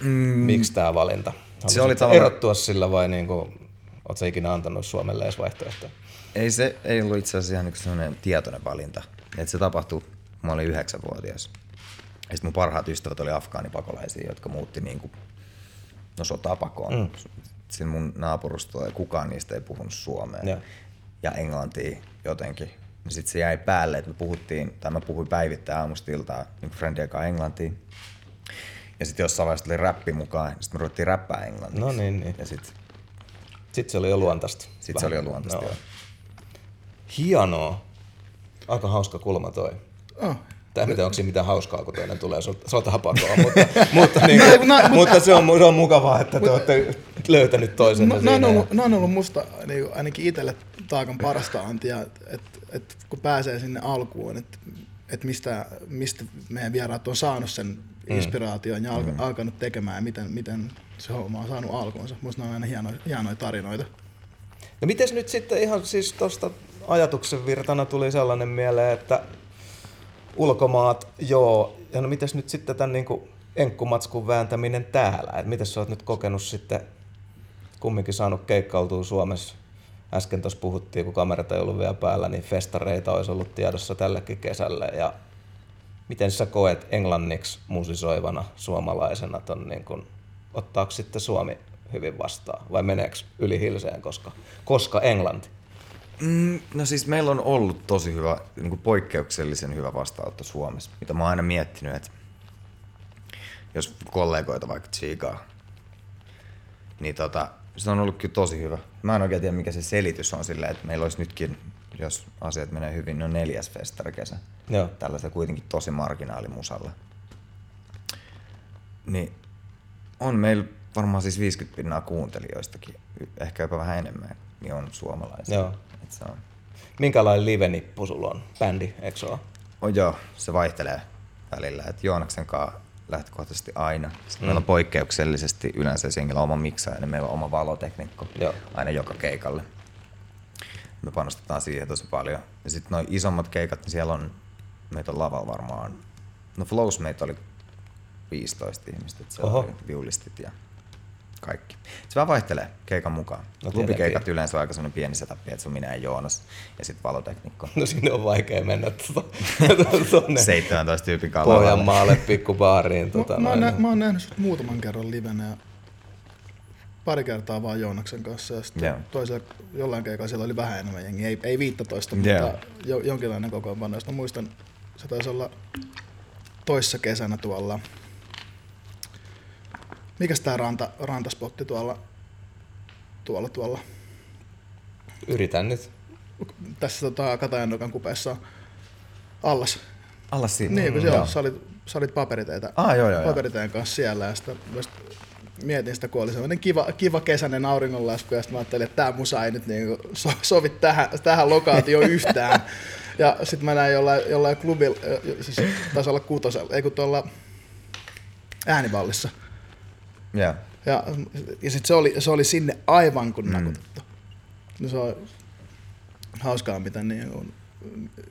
D: mm. miksi tämä valinta?
E: Se oli tavallaan-
D: erottua sillä vai niin kuin, ootko ikinä antanut Suomelle edes vaihtoehtoja?
E: Ei se ei ollut itse asiassa ihan niin sellainen tietoinen valinta. Et se tapahtui, mä olin yhdeksänvuotias. Ja sitten mun parhaat ystävät oli afgaanipakolaisia, jotka muutti niin kuin, no sotaa pakoon. Mm. Siinä mun naapurustolla ja kukaan niistä ei puhunut suomea.
D: Joo.
E: Ja englantia jotenkin. Sitten se jäi päälle, että me puhuttiin, tai mä puhuin päivittäin aamusta iltaa niin friendien kanssa englantia. Ja sitten jossain vaiheessa tuli räppi mukaan, sitten me ruvettiin räppää englanniksi.
D: No niin, niin.
E: Ja sitten
D: Sitten se oli jo luontaista.
E: sit se oli jo luontaista.
D: Joo. Hienoa. Aika hauska kulma toi.
C: Oh.
D: Tai en tiedä, onko siinä mitään hauskaa, kun toinen tulee sot- sotaa pakoon, mutta, <laughs> mutta, niin kuin,
C: No,
D: mutta se, on, se on mukavaa, että te olette löytänyt toisenne
C: No, ne, on ollut, ne on ollut musta niin kuin ainakin itselle taakan parasta antia, että et, et, kun pääsee sinne alkuun, että et mistä, mistä meidän vieraat on saanut sen inspiraation ja alka, alkanut tekemään ja miten, miten se homma on saanut alkuunsa. Musta ne on aina hienoja, hienoja tarinoita.
D: No miten nyt sitten ihan siis tuosta ajatuksen virtana tuli sellainen mieleen, että ulkomaat, joo, ja no mites nyt sitten tämän niin enkkumatskun vääntäminen täällä, että miten sä oot nyt kokenut sitten, kumminkin saanut keikkailtua Suomessa, äsken tuossa puhuttiin, kun kamerat ei ollut vielä päällä, niin festareita olisi ollut tiedossa tällekin kesälle, ja miten sä koet englanniksi musisoivana suomalaisena ton niin kuin, ottaako sitten Suomi hyvin vastaan vai meneekö yli hilseen, koska, koska Englanti?
E: Mm, no siis meillä on ollut tosi hyvä, niin kuin poikkeuksellisen hyvä vastaanotto Suomessa, mitä mä oon aina miettinyt, että jos kollegoita vaikka tsiikaa, niin tota, se on ollut kyllä tosi hyvä. Mä en oikein tiedä, mikä se selitys on silleen, että meillä olisi nytkin, jos asiat menee hyvin, no neljäs festarikesä.
D: Joo.
E: Tällaisella kuitenkin tosi marginaalimusalla. Niin on meillä varmaan siis 50 pinnaa kuuntelijoistakin, ehkä jopa vähän enemmän, niin on suomalaisia.
D: Joo.
E: Et se on.
D: Minkälainen livenippu sulla on? Bändi, ole?
E: Oh, joo, se vaihtelee välillä. Et Joonaksen kanssa lähtökohtaisesti aina. Sitten mm. meillä on poikkeuksellisesti yleensä jos jengillä on oma miksaaja, niin meillä on oma valoteknikko
D: Joo.
E: aina joka keikalle. Me panostetaan siihen tosi paljon. Ja sitten noin isommat keikat, niin siellä on, meitä on lavalla varmaan, no Flows meitä oli 15 ihmistä, että siellä
D: Oho.
E: oli viulistit ja kaikki. Se vähän vaihtelee keikan mukaan.
D: No
E: Klubikeikat yleensä on aika sellainen pieni setup, että se on minä ja Joonas ja sitten valoteknikko.
D: No sinne on vaikea mennä <laughs> tuonne
E: 17 tyypin kanssa.
D: Pohjanmaalle pikkubaariin. Tota,
C: mä, mä, oon nä, mä oon nähnyt sut muutaman kerran livenä ja pari kertaa vaan Joonaksen kanssa ja sitten
E: Joo.
C: toisella jollain keikalla siellä oli vähän enemmän jengiä, ei, ei 15,
E: Joo.
C: mutta jo, jonkinlainen kokoonpano. Sitten muistan, se taisi olla toissa kesänä tuolla, mikäs tää ranta, rantaspotti tuolla, tuolla, tuolla,
D: Yritän nyt.
C: tässä tota, Katajannokan kupeessa on allas.
E: Alla siinä.
C: Niin, kun
E: Mm,
C: joo,
E: joo.
C: sä olit, sä olit paperiteitä,
E: Ah, joo, joo, joo.
C: paperiteen kanssa siellä ja sitten mietin sitä, kun oli sellainen kiva, kiva kesäinen auringonlasku ja sitten mä ajattelin, että tämä musa ei nyt niinku so, sovi tähän, tähän lokaatioon <laughs> yhtään. Ja sitten mä näin jollain, jollain klubilla, siis taisi olla kutosella, ei kun tuolla äänivallissa.
E: Joo.
C: Ja, ja sitten se oli, se oli sinne aivan kuin nakutettu. No se on hauskaa, miten, niin kuin,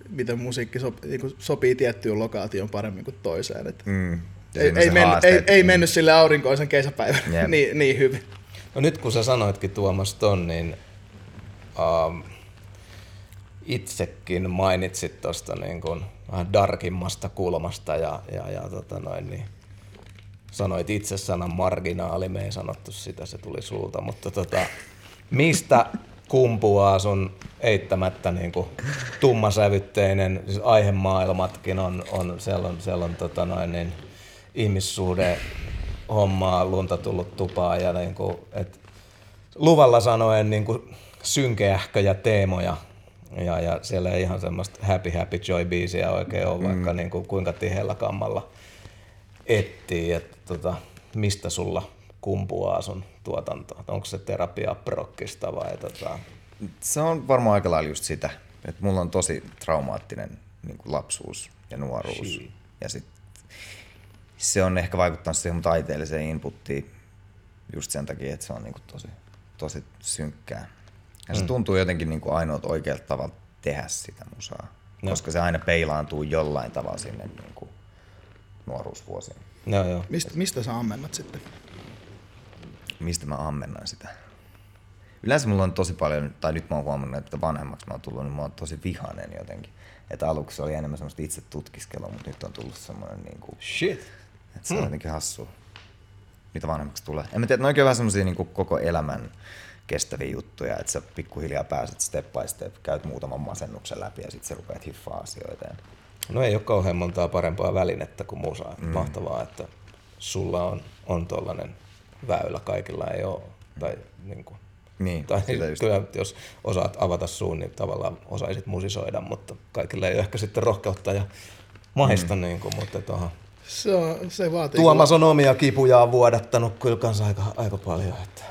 C: miten musiikki sopii, niin kuin sopii tiettyyn lokaatioon paremmin kuin toiseen. Et
E: Mm.
C: Ei, ei, mennyt, ei, ei mennyt sille aurinkoisen kesäpäivän
E: Jep. <laughs>
C: niin, niin hyvin.
D: No nyt kun sä sanoitkin Tuomas ton, niin um, itsekin mainitsit tuosta niin kuin vähän darkimmasta kulmasta ja, ja, ja tota noin, niin sanoit itse sanan marginaali, me ei sanottu sitä, se tuli sulta, mutta tota, mistä kumpuaa sun eittämättä niin kuin tummasävytteinen, siis aihemaailmatkin on, on siellä on, siellä on tota noin, niin, ihmissuhde hommaa, lunta tullut tupaa ja niin kuin, et, luvalla sanoen niin kuin synkeähköjä teemoja ja, ja siellä ei ihan semmoista happy happy joy biisiä oikein ole, vaikka niin kuin kuinka tiheällä kammalla etsii, että tota, mistä sulla kumpuaa sun tuotanto? Onko se terapia prokkista vai tota,
E: Se on varmaan aika lailla just sitä, että mulla on tosi traumaattinen niin kuin lapsuus ja nuoruus.
D: Shit.
E: Ja sit se on ehkä vaikuttanut siihen mun taiteelliseen inputtiin just sen takia, että se on niin kuin tosi, tosi synkkää. Ja se tuntuu jotenkin niin kuin ainoat oikealta tavalla tehdä sitä musaa.
D: No.
E: Koska se aina peilaantuu jollain tavalla sinne niin kuin nuoruusvuosia.
D: Joo, joo.
C: Mistä, mistä sä ammennat sitten?
E: Mistä mä ammennan sitä? Yleensä mulla on tosi paljon, tai nyt mä oon huomannut, että vanhemmaksi mä oon tullut, niin mä oon tosi vihainen jotenkin. Että aluksi oli enemmän semmoista itse tutkiskelua, mutta nyt on tullut semmoinen niin kuin,
D: Shit.
E: Että se on jotenkin hassua, mitä vanhemmaksi tulee. En mä tiedä, ne on oikein vähän semmoisia niin koko elämän kestäviä juttuja, että sä pikkuhiljaa pääset step by step, käyt muutaman masennuksen läpi ja sitten sä rupeat hiffaa asioita.
D: No ei ole kauhean montaa parempaa välinettä kuin musa. Mm. Mahtavaa, että sulla on, on tollanen väylä, kaikilla ei ole. Tai, niin kuin,
E: Niin,
D: tai kyllä, jos osaat avata suun, niin tavallaan osaisit musisoida, mutta kaikilla ei ole ehkä sitten rohkeutta ja maista. Mm. Niin kuin, mutta tohon.
C: Se, on, se vaatii
D: Tuomas on omia kipujaan vuodattanut kyllä kanssa aika, aika paljon, että,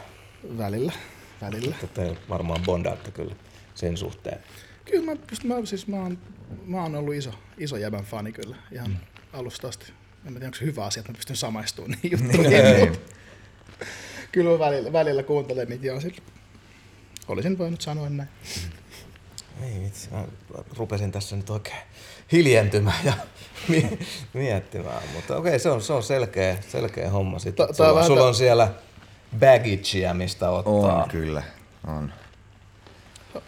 C: välillä. välillä.
D: että te varmaan bondaatte kyllä sen suhteen.
C: Kyllä mä, pystyn, mä, siis mä, oon, mä oon ollut iso, iso jäbän fani kyllä ihan mm. alusta asti. En tiedä, onko se hyvä asia, että mä pystyn samaistumaan niihin juttuihin.
E: Niin.
C: kyllä mä välillä, välillä kuuntelen niitä ja olisin voinut sanoa näin.
D: Ei vitsi, mä rupesin tässä nyt oikein hiljentymään ja <laughs> mi- miettimään, mutta okei, se on, se on selkeä, selkeä homma sitten. Sulla, sulla on siellä baggagea, mistä ottaa.
E: On kyllä, on.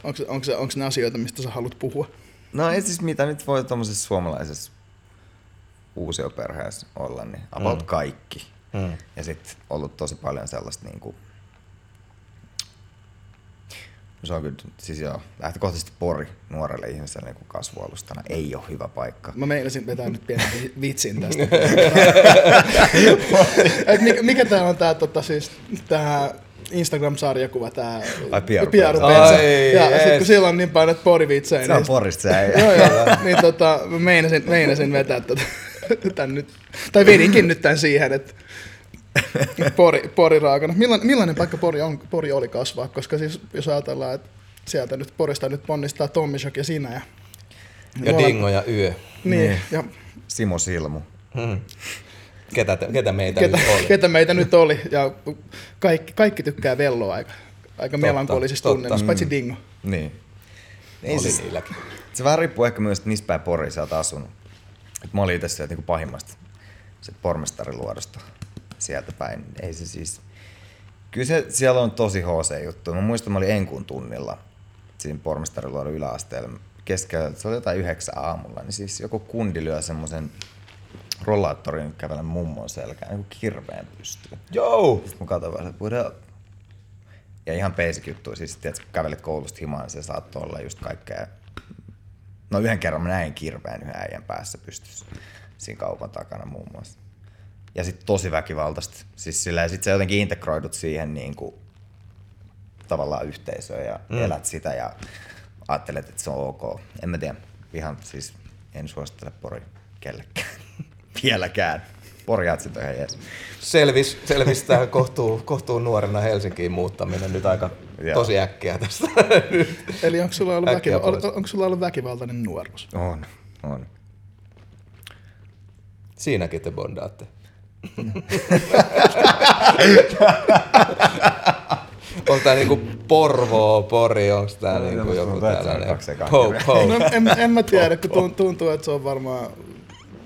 C: Onko, se- onko, se, onko ne asioita, mistä sä haluat puhua?
E: No ei siis mitä nyt voi tuommoisessa suomalaisessa uusioperheessä olla, niin about mm. kaikki.
D: Mm.
E: Ja sitten ollut tosi paljon sellaista niinku... Se on kyllä, siis joo, lähtökohtaisesti Pori nuorelle ihmiselle niin kasvualustana ei ole hyvä paikka.
C: Mä meinasin vetää nyt pienen vi- <laughs> vitsin tästä. <laughs> Et mikä, mikä tää on tää, tota, siis, tää Instagram-sarjakuva, tää
E: Ai, Pieru
C: Ja
D: yes.
C: sit kun siellä on niin paljon näitä porivitsejä,
E: Se on
C: niin
E: Porista se ei.
C: Joo, joo. niin tota, mä meinasin, meinasin vetää tota, tän nyt, tai vedinkin nyt tän siihen, että <laughs> pori, pori raakana. Millainen, millainen paikka pori, on, pori oli kasvaa? Koska siis, jos ajatellaan, että sieltä nyt Porista nyt ponnistaa Tommi Shock ja sinä. Ja,
D: Ja
C: molemmat-
D: Dingo ja Yö.
C: Niin,
E: Niin.
C: ja
E: Simo Silmu.
D: Hmm. Ketä, te, ketä meitä
C: ketä,
D: nyt oli? <laughs>
C: ketä meitä nyt oli. Ja kaikki, kaikki tykkää velloa aika, aika
D: totta.
C: tunnelmissa, paitsi Dingo.
E: Niin. Ei
D: oli
E: siis,
D: niilläkin.
E: se vähän riippuu ehkä myös, että missä päin Pori sä oot asunut. Et mä olin itse sieltä niin pahimmasta sit pormestariluodosta sieltä päin. Ei se siis... Kyllä se, siellä on tosi HC-juttu. Mä muistan, mä olin Enkun tunnilla siinä pormestariluodon yläasteella. Keskellä, se oli jotain yhdeksän aamulla, niin siis joku kundi lyö semmoisen rollaattorin kävelen mummon selkään, niin kuin kirveen pystyy.
D: Joo!
E: Sitten mä katsoin vaan, että? Ja ihan basic juttu, siis tiedätkö, kun kävelet koulusta himaan, niin se saattoi olla just kaikkea. No yhden kerran mä näin kirveen yhden äijän päässä pystyssä siinä kaupan takana muun muassa. Ja sitten tosi väkivaltaista. Siis sillä ja sit sä jotenkin integroidut siihen niin kuin, tavallaan yhteisöön ja mm. elät sitä ja ajattelet, että se on ok. En mä tiedä. Ihan siis en suosittele pori kellekään. <laughs> Vieläkään. Pori on ihan jees.
D: Selvis, selvis tähän kohtuu, kohtuu nuorena Helsinkiin muuttaminen nyt aika
E: Joo.
D: tosi äkkiä tästä. <laughs>
C: Eli onko sulla, ollut
D: Äkkiä
C: väkiva-
D: pois.
C: onko sulla ollut väkivaltainen nuoruus?
E: On, on.
D: Siinäkin te bondaatte. On tää niinku Porvoo, Pori, onks tää
E: No,
D: niinku joku tällainen po, po.
C: No, en, en mä tiedä, kun tun- tuntuu, että se on varmaan,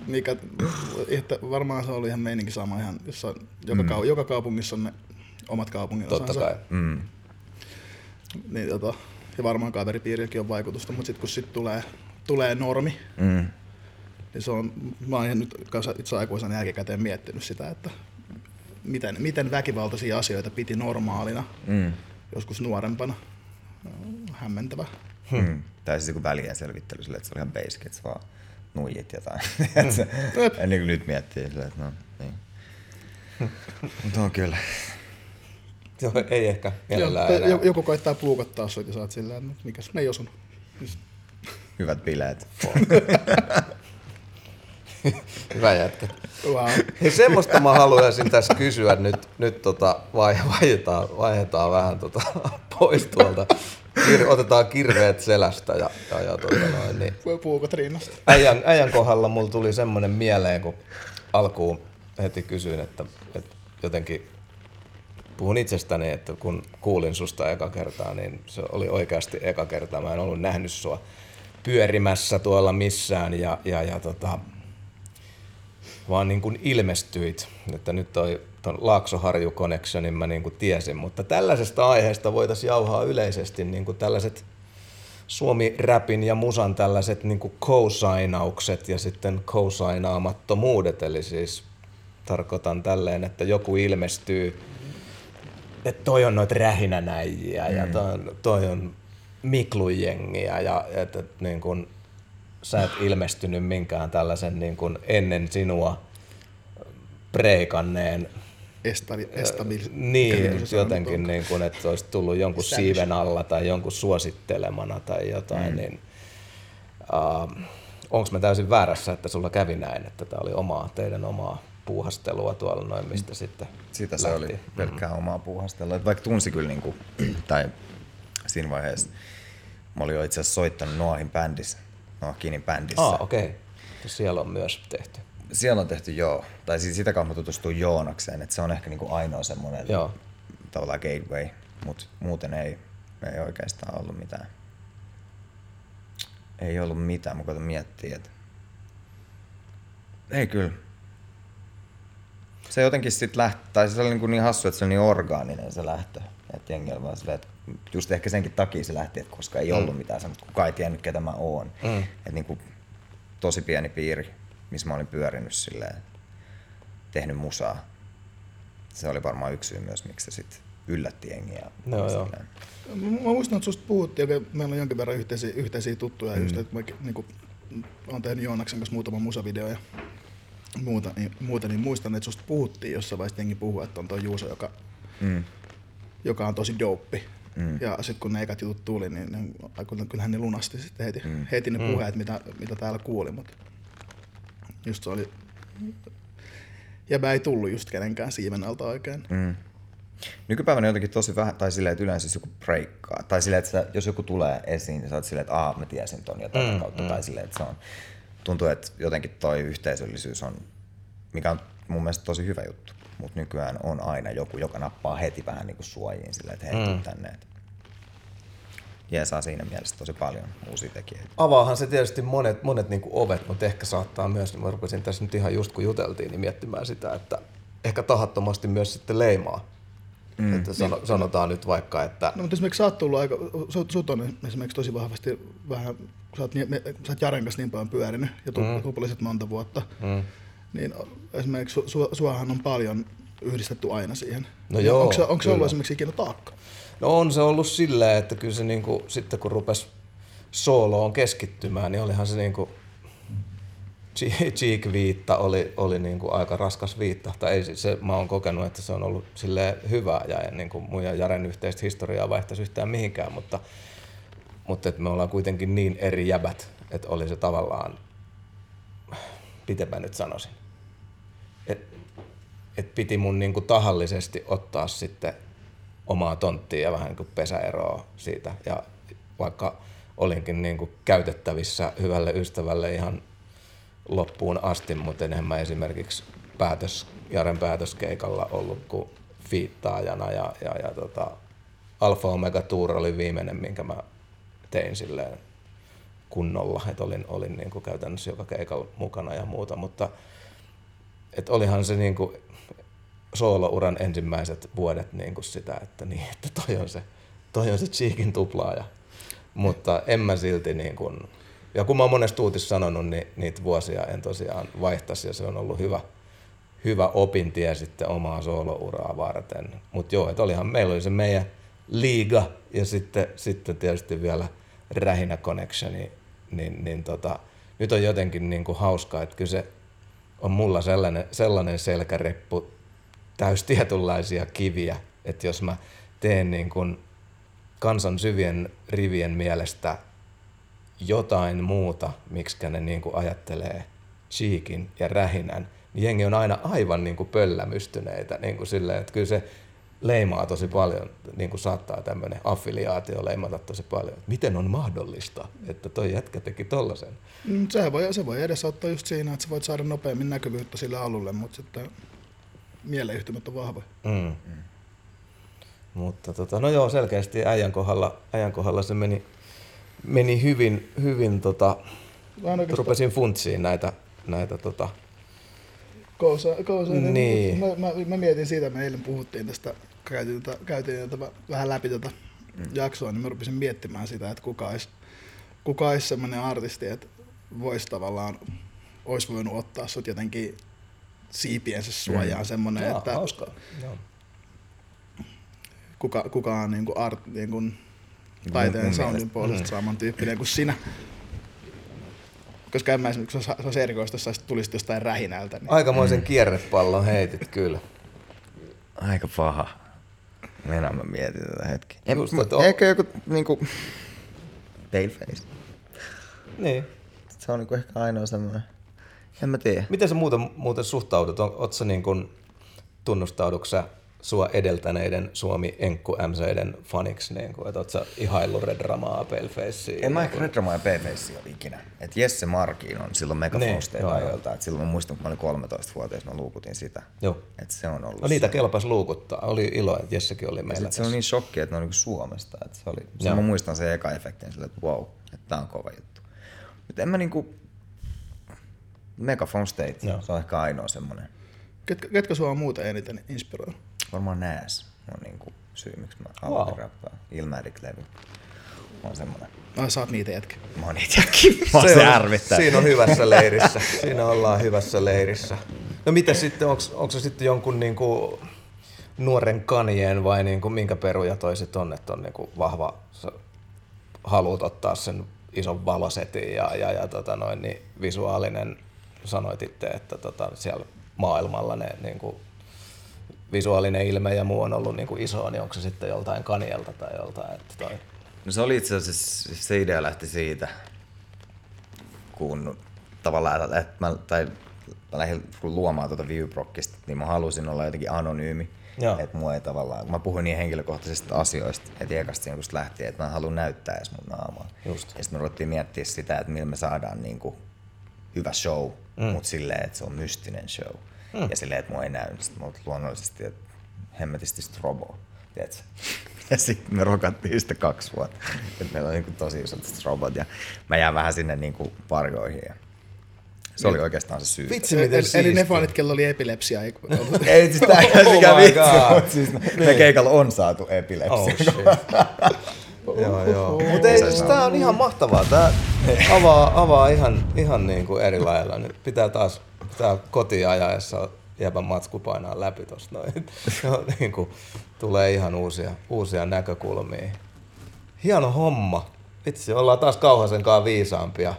C: mikä, että varmaan se oli ihan meininki sama ihan, jossa joka, mm. kau, joka kaupungissa on ne omat kaupungin
D: Totta kai.
E: Mm.
C: Niin, tota, ja varmaan kaveripiiriäkin on vaikutusta, mutta sitten kun sit tulee, tulee normi,
E: Mm.
C: Niin se on, mä oon ihan nyt itse aikuisena jälkikäteen miettinyt sitä, että miten, miten väkivaltaisia asioita piti normaalina
E: Mm.
C: joskus nuorempana. No, Hämmentävä.
E: Hmm. Tai siis joku välien selvittely sille, että se oli ihan basic, että sä vaan nuijit jotain. <laughs> Mm. Ennen kuin nyt miettii silleen, että no niin. <laughs> Mutta on kyllä.
D: Joo, ei ehkä
C: Joo,
D: mielellään
C: tai
D: enää.
C: joku- koittaa puukottaa sut ja sä oot silleen, että no, mikäs, ne ei osunut.
E: Hyvät bileet. <laughs> <laughs>
D: Hyvä jätkä.
C: Wow.
D: Semmoista mä haluaisin tässä kysyä nyt, nyt tota, vai, vaihdetaan, vaihdetaan vähän tota, <laughs> pois tuolta. Kir, otetaan kirveet selästä ja, ja, ja tota noin, niin.
C: Puukot rinnasta.
D: äijän, äijän kohdalla mulla tuli semmoinen mieleen, kun alkuun heti kysyin, että, että jotenkin puhun itsestäni, että kun kuulin susta eka kertaa, niin se oli oikeasti eka kerta. Mä en ollut nähnyt sua pyörimässä tuolla missään ja, ja, ja tota, vaan niin kuin ilmestyit, että nyt toi ton Laaksoharju Connectionin mä niin kuin tiesin, mutta tällaisesta aiheesta voitaisiin jauhaa yleisesti niin kuin tällaiset Suomi-räpin ja musan tällaiset niin kuin co-signaukset ja sitten co-signaamattomuudet, eli siis tarkoitan tälleen, että joku ilmestyy, että toi on noita rähinänäjiä mm. ja toi on, toi on Miklujengiä ja että, että niin kuin, sä et ilmestynyt minkään tällaisen niin kuin ennen sinua breikanneen
C: Estabi, estabil.
D: niin, jotenkin niin kuin, että olisi tullut jonkun siiven alla tai jonkun suosittelemana tai jotain, mm. niin uh, onko mä täysin väärässä, että sulla kävi näin, että tämä oli omaa, teidän omaa puuhastelua tuolla noin, mistä mm. sitten
E: Sitä se oli pelkkää mm. omaa puuhastelua. Et vaikka tunsi kyllä, niin kuin, <clears throat> tai siinä vaiheessa, mä olin jo itse asiassa soittanut Noahin bändissä, Noahkinin bändissä.
D: Ah, okei. Okay. Siellä on myös tehty.
E: Siellä on tehty joo. Tai siis sitä kautta tutustuin Joonakseen, että se on ehkä niinku ainoa semmoinen
D: Joo.
E: tavallaan gateway, mutta muuten ei, ei oikeastaan ollut mitään. Ei ollut mitään, mä koitan miettiä, että ei kyllä. Se jotenkin sitten lähti, tai se oli niin, kuin niin hassu, että se oli niin orgaaninen se lähtö. Että jengi oli vaan silleen, että just ehkä senkin takia se lähti, että koska ei ollut mitään semmoista, kukaan ei tiennyt ketä mä oon.
D: Mm.
E: Että niin kuin tosi pieni piiri, missä mä olin pyörinyt silleen, tehnyt musaa. Se oli varmaan yksi syy myös, miksi se sitten yllätti jengiä.
D: No, joo.
C: Mä muistan, että susta puhuttiin, että meillä on jonkin verran yhteisiä, yhteisiä tuttuja, mm. just, että mä niin kuin, olen tehnyt Joonaksen kanssa muutaman musavideo ja muuta, niin, muuta, niin muistan, että susta puhuttiin jossain vaiheessa jengi puhuu, että on tuo Juuso, joka,
E: Mm.
C: joka on tosi dope.
E: Mm.
C: Ja sitten kun ne ekat jutut tuli, niin ne, kyllä- kyllähän ne lunasti sitten heti, mm. heti ne
D: Mm.
C: puheet, mitä, mitä täällä kuuli. Mutta just se oli... Ja mä ei tullut just kenenkään siiven alta oikein.
E: Mm. Nykypäivänä jotenkin tosi vähän, tai silleen, että yleensä jos joku breikkaa, tai silleen, että sä, jos joku tulee esiin, niin sä oot silleen, että aah, mä tiesin ton ja tätä
D: Mm,
E: kautta,
D: mm.
E: tai silleen, että se on, tuntuu, että jotenkin toi yhteisöllisyys on, mikä on mun mielestä tosi hyvä juttu, mutta nykyään on aina joku, joka nappaa heti vähän niin kuin suojiin silleen, että hei,
D: Mm.
E: tänne, että jeesaa siinä mielessä tosi paljon uusia tekijöitä.
D: Avaahan se tietysti monet, monet niin kuin ovet, mutta ehkä saattaa myös, niin mä rupesin tässä nyt ihan just kun juteltiin, niin miettimään sitä, että ehkä tahattomasti myös sitten leimaa. Mm. Että sano, sanotaan nyt vaikka, että
C: No, mutta esimerkiksi sä oot tullut aika, sut, sut on esimerkiksi tosi vahvasti vähän, sä oot, niin- me, sä oot Jaren kanssa niin paljon pyörinyt ja tu, mm. monta vuotta,
D: mm,
C: niin esimerkiksi su, su, suahan on paljon yhdistetty aina siihen.
D: No
C: Ja
D: joo,
C: Onko se, onko se ollut esimerkiksi ikinä taakka?
D: No on se ollut silleen, että kyllä se niinku, sitten kun rupesi sooloon keskittymään, niin olihan se niinku, Cheek-viitta oli, oli niinku aika raskas viitta. Tai ei, se, mä oon kokenut, että se on ollut sille hyvää ja en niinku mun ja Jaren yhteistä historiaa vaihtaisi yhtään mihinkään, mutta, mutta et me ollaan kuitenkin niin eri jäbät, että oli se tavallaan, miten mä nyt sanoisin, et, et piti mun niinku tahallisesti ottaa sitten omaa tonttia ja vähän niin kuin pesäeroa siitä. Ja vaikka olinkin niin kuin käytettävissä hyvälle ystävälle ihan loppuun asti, mutta enhän mä esimerkiksi päätös, Jaren päätöskeikalla ollut kuin fiittaajana ja, ja, ja tota, Alfa Omega Tour oli viimeinen, minkä mä tein silleen kunnolla, että olin, olin niin kuin käytännössä joka keikalla mukana ja muuta, mutta et olihan se niin kuin soolouran ensimmäiset vuodet niin sitä, että, niin, että toi on se, toi on se Cheekin tuplaaja. Mutta en mä silti niin ja kun mä oon monesti uutis sanonut, niin niitä vuosia en tosiaan vaihtaisi ja se on ollut hyvä, hyvä opintie sitten omaa soolouraa varten. Mutta joo, että olihan, meillä oli se meidän liiga ja sitten, sitten tietysti vielä Rähinä Connection, niin, niin, niin tota, nyt on jotenkin niin hauskaa, että kyllä se on mulla sellainen, sellainen selkäreppu täys tietynlaisia kiviä, että jos mä teen niin kuin kansan syvien rivien mielestä jotain muuta, miksi ne niin kuin ajattelee Cheekin ja Rähinän, niin jengi on aina aivan niin kuin pöllämystyneitä, niin kuin silleen, että kyllä se leimaa tosi paljon, niin kuin saattaa tämmöinen affiliaatio leimata tosi paljon. Miten on mahdollista, että toi jätkä teki tollasen?
C: Mm, Se voi, se voi edesauttaa just siinä, että sä voit saada nopeammin näkyvyyttä sille alulle, mutta sitten mieleyhtymät on vahvoja.
D: Mm. Mutta tota, no joo, selkeästi äijän kohdalla, äijän kohdalla se meni, meni hyvin, hyvin tota, rupesin funtsiin näitä, näitä tota,
C: Kousa, Kousa,
D: Niin.
C: Mä, mä, mä, mietin siitä, me eilen puhuttiin tästä, käytiin, tätä, käytiin tätä vähän läpi tätä jaksoa, niin mä rupesin miettimään sitä, että kuka olisi, kuka olisi semmoinen artisti, että voisi tavallaan, olisi voinut ottaa sut jotenkin siipiensä suojaan semmoinen,
D: Jaa,
C: että
D: hauskaa.
C: Kuka, kuka on niin kuin art, niin kuin taiteen
E: mun
C: soundin puolesta samantyyppinen kuin sinä. Koska en mä esimerkiksi, se olisi erikoista, jos sä tulisit jostain rähinältä. Niin
D: Aikamoisen mm. kierrepallon heitit kyllä.
E: Aika paha. Mennään mä mietin tätä hetki. En,
D: että on-
E: ehkä joku niinku... Paleface.
D: Niin.
E: Se on niinku ehkä ainoa semmoinen. En mä tiedä.
D: Miten sä muuten, muuten suhtaudut? Oot sä niin tunnustaudutko sä sua edeltäneiden Suomi Enkku MCiden faniksi, niin kuin, että oot sä ihaillut Red Ramaa, Palefacea?
E: En mä ehkä Retromaa ja P-Face ole ikinä. Et Jesse Markin on silloin
D: Niin, joo, joo.
E: ajoilta. Et silloin mä muistan, kun mä olin 13-vuotias, mä luukutin sitä.
D: Joo.
E: Et se on ollut
D: No niitä
E: se.
D: kelpas luukuttaa. Oli ilo, että Jessekin oli meillä
E: sit se on niin shokki, että ne on niinku Suomesta. Et se oli, se
D: Joo.
E: mä muistan sen eka efektin sille, että wow, että tää on kova juttu. Mutta en mä niinku... Megafon State,
D: Joo.
E: se on ehkä ainoa semmonen.
C: ketkä, ketkä sua on muuten eniten inspiroinut?
E: Varmaan Nääs on niinku syy, miksi mä
D: Wow.
E: aloitin rappaa. Ilmatic-levy on semmonen.
C: Ai sä oot niitä jätkä.
E: Mä oon niitä jätkin. <laughs> Mä oon se,
D: on-
E: ärvittää.
D: Siinä on hyvässä leirissä. Siinä ollaan hyvässä leirissä. No mitä sitten, onko, onko se sitten jonkun niinku nuoren kanjeen vai niinku minkä peruja toi sit on, että on niinku vahva, sä haluat ottaa sen ison valosetin ja, ja, ja tota noin, niin visuaalinen, sanoit itse, että tota, siellä maailmalla ne niinku, visuaalinen ilme ja muu on ollut niinku iso, niin onko se sitten joltain kanjelta tai joltain, että toi,
E: No se oli itse asiassa, se idea lähti siitä, kun tavallaan, että mä, tai mä lähdin luomaan tuota Viewbrockista, niin mä halusin olla jotenkin anonyymi. Että mua ei tavallaan, mä puhuin niin henkilökohtaisista asioista, että ekasta kun lähti, että mä en halua näyttää edes mun naamaa.
D: Just.
E: Ja sitten me ruvettiin miettiä sitä, että millä me saadaan niin kuin hyvä show, mm. mutta silleen, että se on mystinen show. Mm. Ja silleen, että mua ei näy. Sitten mä luonnollisesti, että hemmetisti strobo. Tiedätkö? <laughs> Ja sitten me rokattiin sitä kaksi vuotta. Et meillä on niin tosi isot strobot ja mä jään vähän sinne niin kuin varjoihin. Ja se oli oikeastaan se syy.
D: Vitsi
C: Eli,
D: miten
C: eli ne
D: siistiä.
C: fanit, kello oli epilepsia. Ei, <laughs>
E: Ei siis tää ei
D: Oh
E: mikään
D: my
E: vitsi,
D: God.
E: mutta siis me keikalla on saatu epilepsia.
D: Oh <laughs> joo, joo. Mutta ei, siis tää on ihan mahtavaa. Tää avaa, avaa ihan, ihan niin kuin eri lailla. Nyt pitää taas pitää kotiin ajaessa jäbän matsku painaa läpi tosta noin. <laughs> Joo, niin kuin, tulee ihan uusia, uusia näkökulmia. Hieno homma. Vitsi, ollaan taas kauhasen kanssa viisaampia.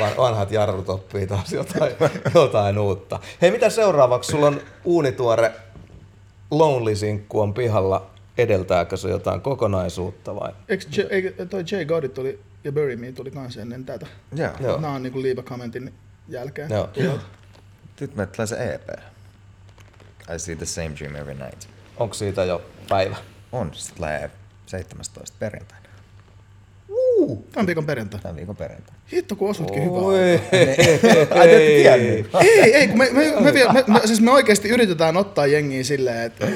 D: Van- Vanhat jarrut oppii taas jotain, <laughs> jotain uutta. Hei, mitä seuraavaksi? Sulla on uunituore Lonely-sinkku on pihalla. Edeltääkö se jotain kokonaisuutta vai?
C: Eikö J, eikö toi Jay Goddard tuli ja Bury Me tuli kans ennen tätä?
E: Joo.
D: Joo.
C: Nämä on niinku Leave a Commentin jälkeen.
D: Joo.
E: Nyt me tulee se EP. I see the same dream every night.
D: Onko siitä jo päivä?
E: On, se tulee 17 perjantaina.
C: Tämän viikon perjantai.
E: Tämän viikon perjantaina.
C: Hitto, kun osutkin hyvää.
D: Oi,
E: Ai, te ette tiennyt?
C: Ei, ei, kun me, me, me, me, me, me, siis me oikeasti yritetään ottaa jengiä silleen, että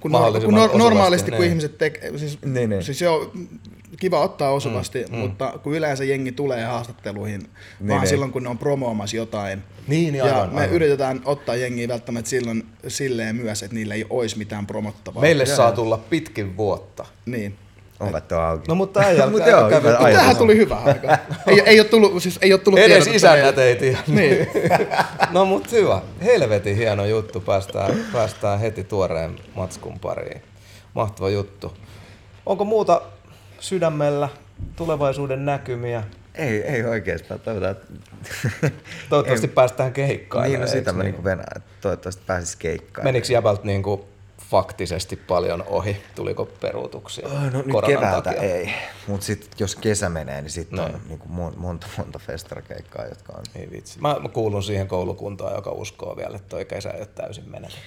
C: kun, nor, kun nor, normaalisti kun
D: niin.
C: ihmiset tekee, siis,
E: Niin, niin.
C: siis joo, kiva ottaa osuvasti, mm, mutta kun yleensä jengi tulee haastatteluihin, niin, vaan
E: niin.
C: silloin kun ne on promoomassa jotain,
D: Niin, niin,
C: ja
D: aivan,
C: me
D: aivan.
C: yritetään ottaa jengiä välttämättä silloin silleen myös, että niillä ei olisi mitään promottavaa.
D: Meille saa tulla pitkin vuotta.
C: Niin.
E: Ovet on auki.
D: No mutta äijällä <laughs>
E: Mut joo,
D: käy-
E: hyvä ajatus.
C: Tähän tuli hyvä aika. <laughs> ei, ei, ole tullut, siis ei ole tullut
D: Edes
C: meille.
D: ei tiedä. <laughs>
C: Niin.
D: No mut hyvä. Helvetin hieno juttu. Päästään, päästään heti tuoreen matskun pariin. Mahtava juttu. Onko muuta sydämellä tulevaisuuden näkymiä?
E: Ei, ei oikeastaan. Toivotaan.
D: Toivottavasti päästään keikkaan.
E: Niin, no sitä mä niinku venään, toivottavasti pääsis keikkaan.
D: Menikö jäbältä niinku faktisesti paljon ohi? Tuliko peruutuksia?
E: No nyt
D: koronan
E: keväältä
D: takia?
E: ei, mutta sitten jos kesä menee, niin sitten on
D: Näin.
E: niinku mon- monta monta festarakeikkaa, jotka on...
D: Ei vitsi. Mä, mä kuulun siihen koulukuntaan, joka uskoo vielä, että toi kesä ei ole täysin menetetty.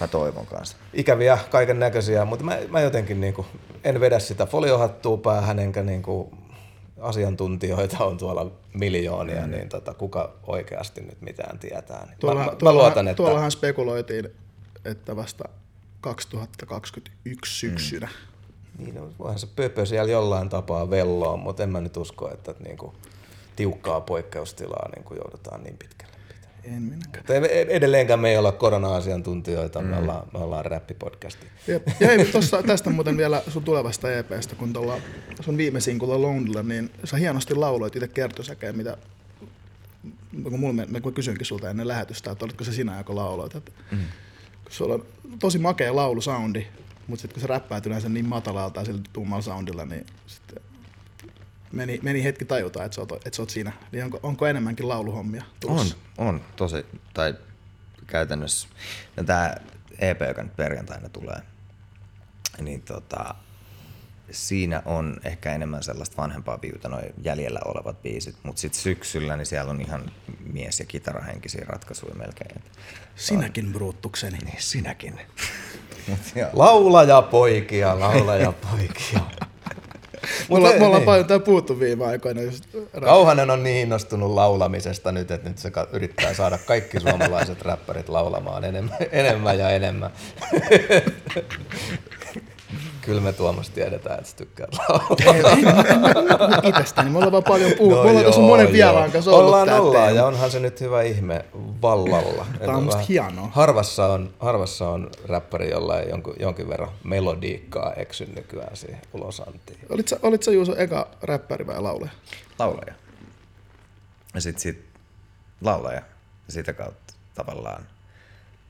E: Mä toivon kanssa.
D: ikäviä kaiken näköisiä, mutta mä, mä jotenkin niinku, en vedä sitä foliohattua päähän, enkä niinku, asiantuntijoita on tuolla miljoonia, mm. niin tota, kuka oikeasti nyt mitään tietää. Niin
C: Tuolla,
D: mä, mä, mä
C: tuollahan-
D: luotan, että
C: Tuollahan spekuloitiin, että vasta 2021 syksynä.
D: niin, no, voihan se pöpö siellä jollain tapaa velloa, mutta en mä nyt usko, että niinku, tiukkaa poikkeustilaa niinku, joudutaan niin pitkälle pitämään.
C: En minäkään.
D: Mutta edelleenkään me ei olla korona-asiantuntijoita, me ollaan, me ollaan räppipodcasti.
C: Jep. Ja hei, tossa, tästä muuten vielä sun tulevasta EPstä, kun tuolla sun viime sinkulla Lonelylla, niin sä hienosti lauloit itse kertosäkeen, mitä kun mulla, mä kysyinkin sulta ennen lähetystä, että olitko se sinä, joka lauloit. Että, mm. Sulla on tosi makea laulusoundi, mutta sitten kun se räppäät yleensä niin matalalta ja sillä tummalla soundilla, niin sitten meni, meni hetki tajuta, että sä oot, että sä oot siinä. Niin onko, onko enemmänkin lauluhommia
E: On,
C: tulossa?
E: on, tosi, tai käytännössä, no tää EP, joka nyt perjantaina tulee, niin tota, siinä on ehkä enemmän sellaista vanhempaa viuta, noin jäljellä olevat biisit, mutta sitten syksyllä niin siellä on ihan mies- ja kitarahenkisiä ratkaisuja melkein.
C: Sinäkin bruuttukseni.
E: niin sinäkin. <laughs>
D: Laulaja poikia, laulaja poikia. <laughs>
C: Me ollaan,
D: ei-
C: me ollaan
D: niin.
C: paljon tää puhuttu viime aikoina. Just,
D: Kauhanen on niin innostunut laulamisesta nyt, että nyt se yrittää saada kaikki suomalaiset räppärit laulamaan enemmän, <laughs> enemmän ja enemmän. Kyllä me Tuomas tiedetään, että sä tykkäät laulaa.
C: itsestäni. Me ollaan vaan paljon puhuttu. me ollaan tuossa monen vieraan kanssa ollut
D: Ollaan, ollaan, ja onhan se nyt hyvä ihme vallalla.
C: Tää on musta
D: Vähän-
C: hienoa.
D: Harvassa on, harvassa on räppäri, jolla ei jonkun, jonkin verran melodiikkaa eksy nykyään siihen ulosantiin.
C: Olit sä, olit sä Juuso eka räppäri vai laulaja?
E: laulaja. Ja sitten sit laulaja. Ja sitä kautta tavallaan.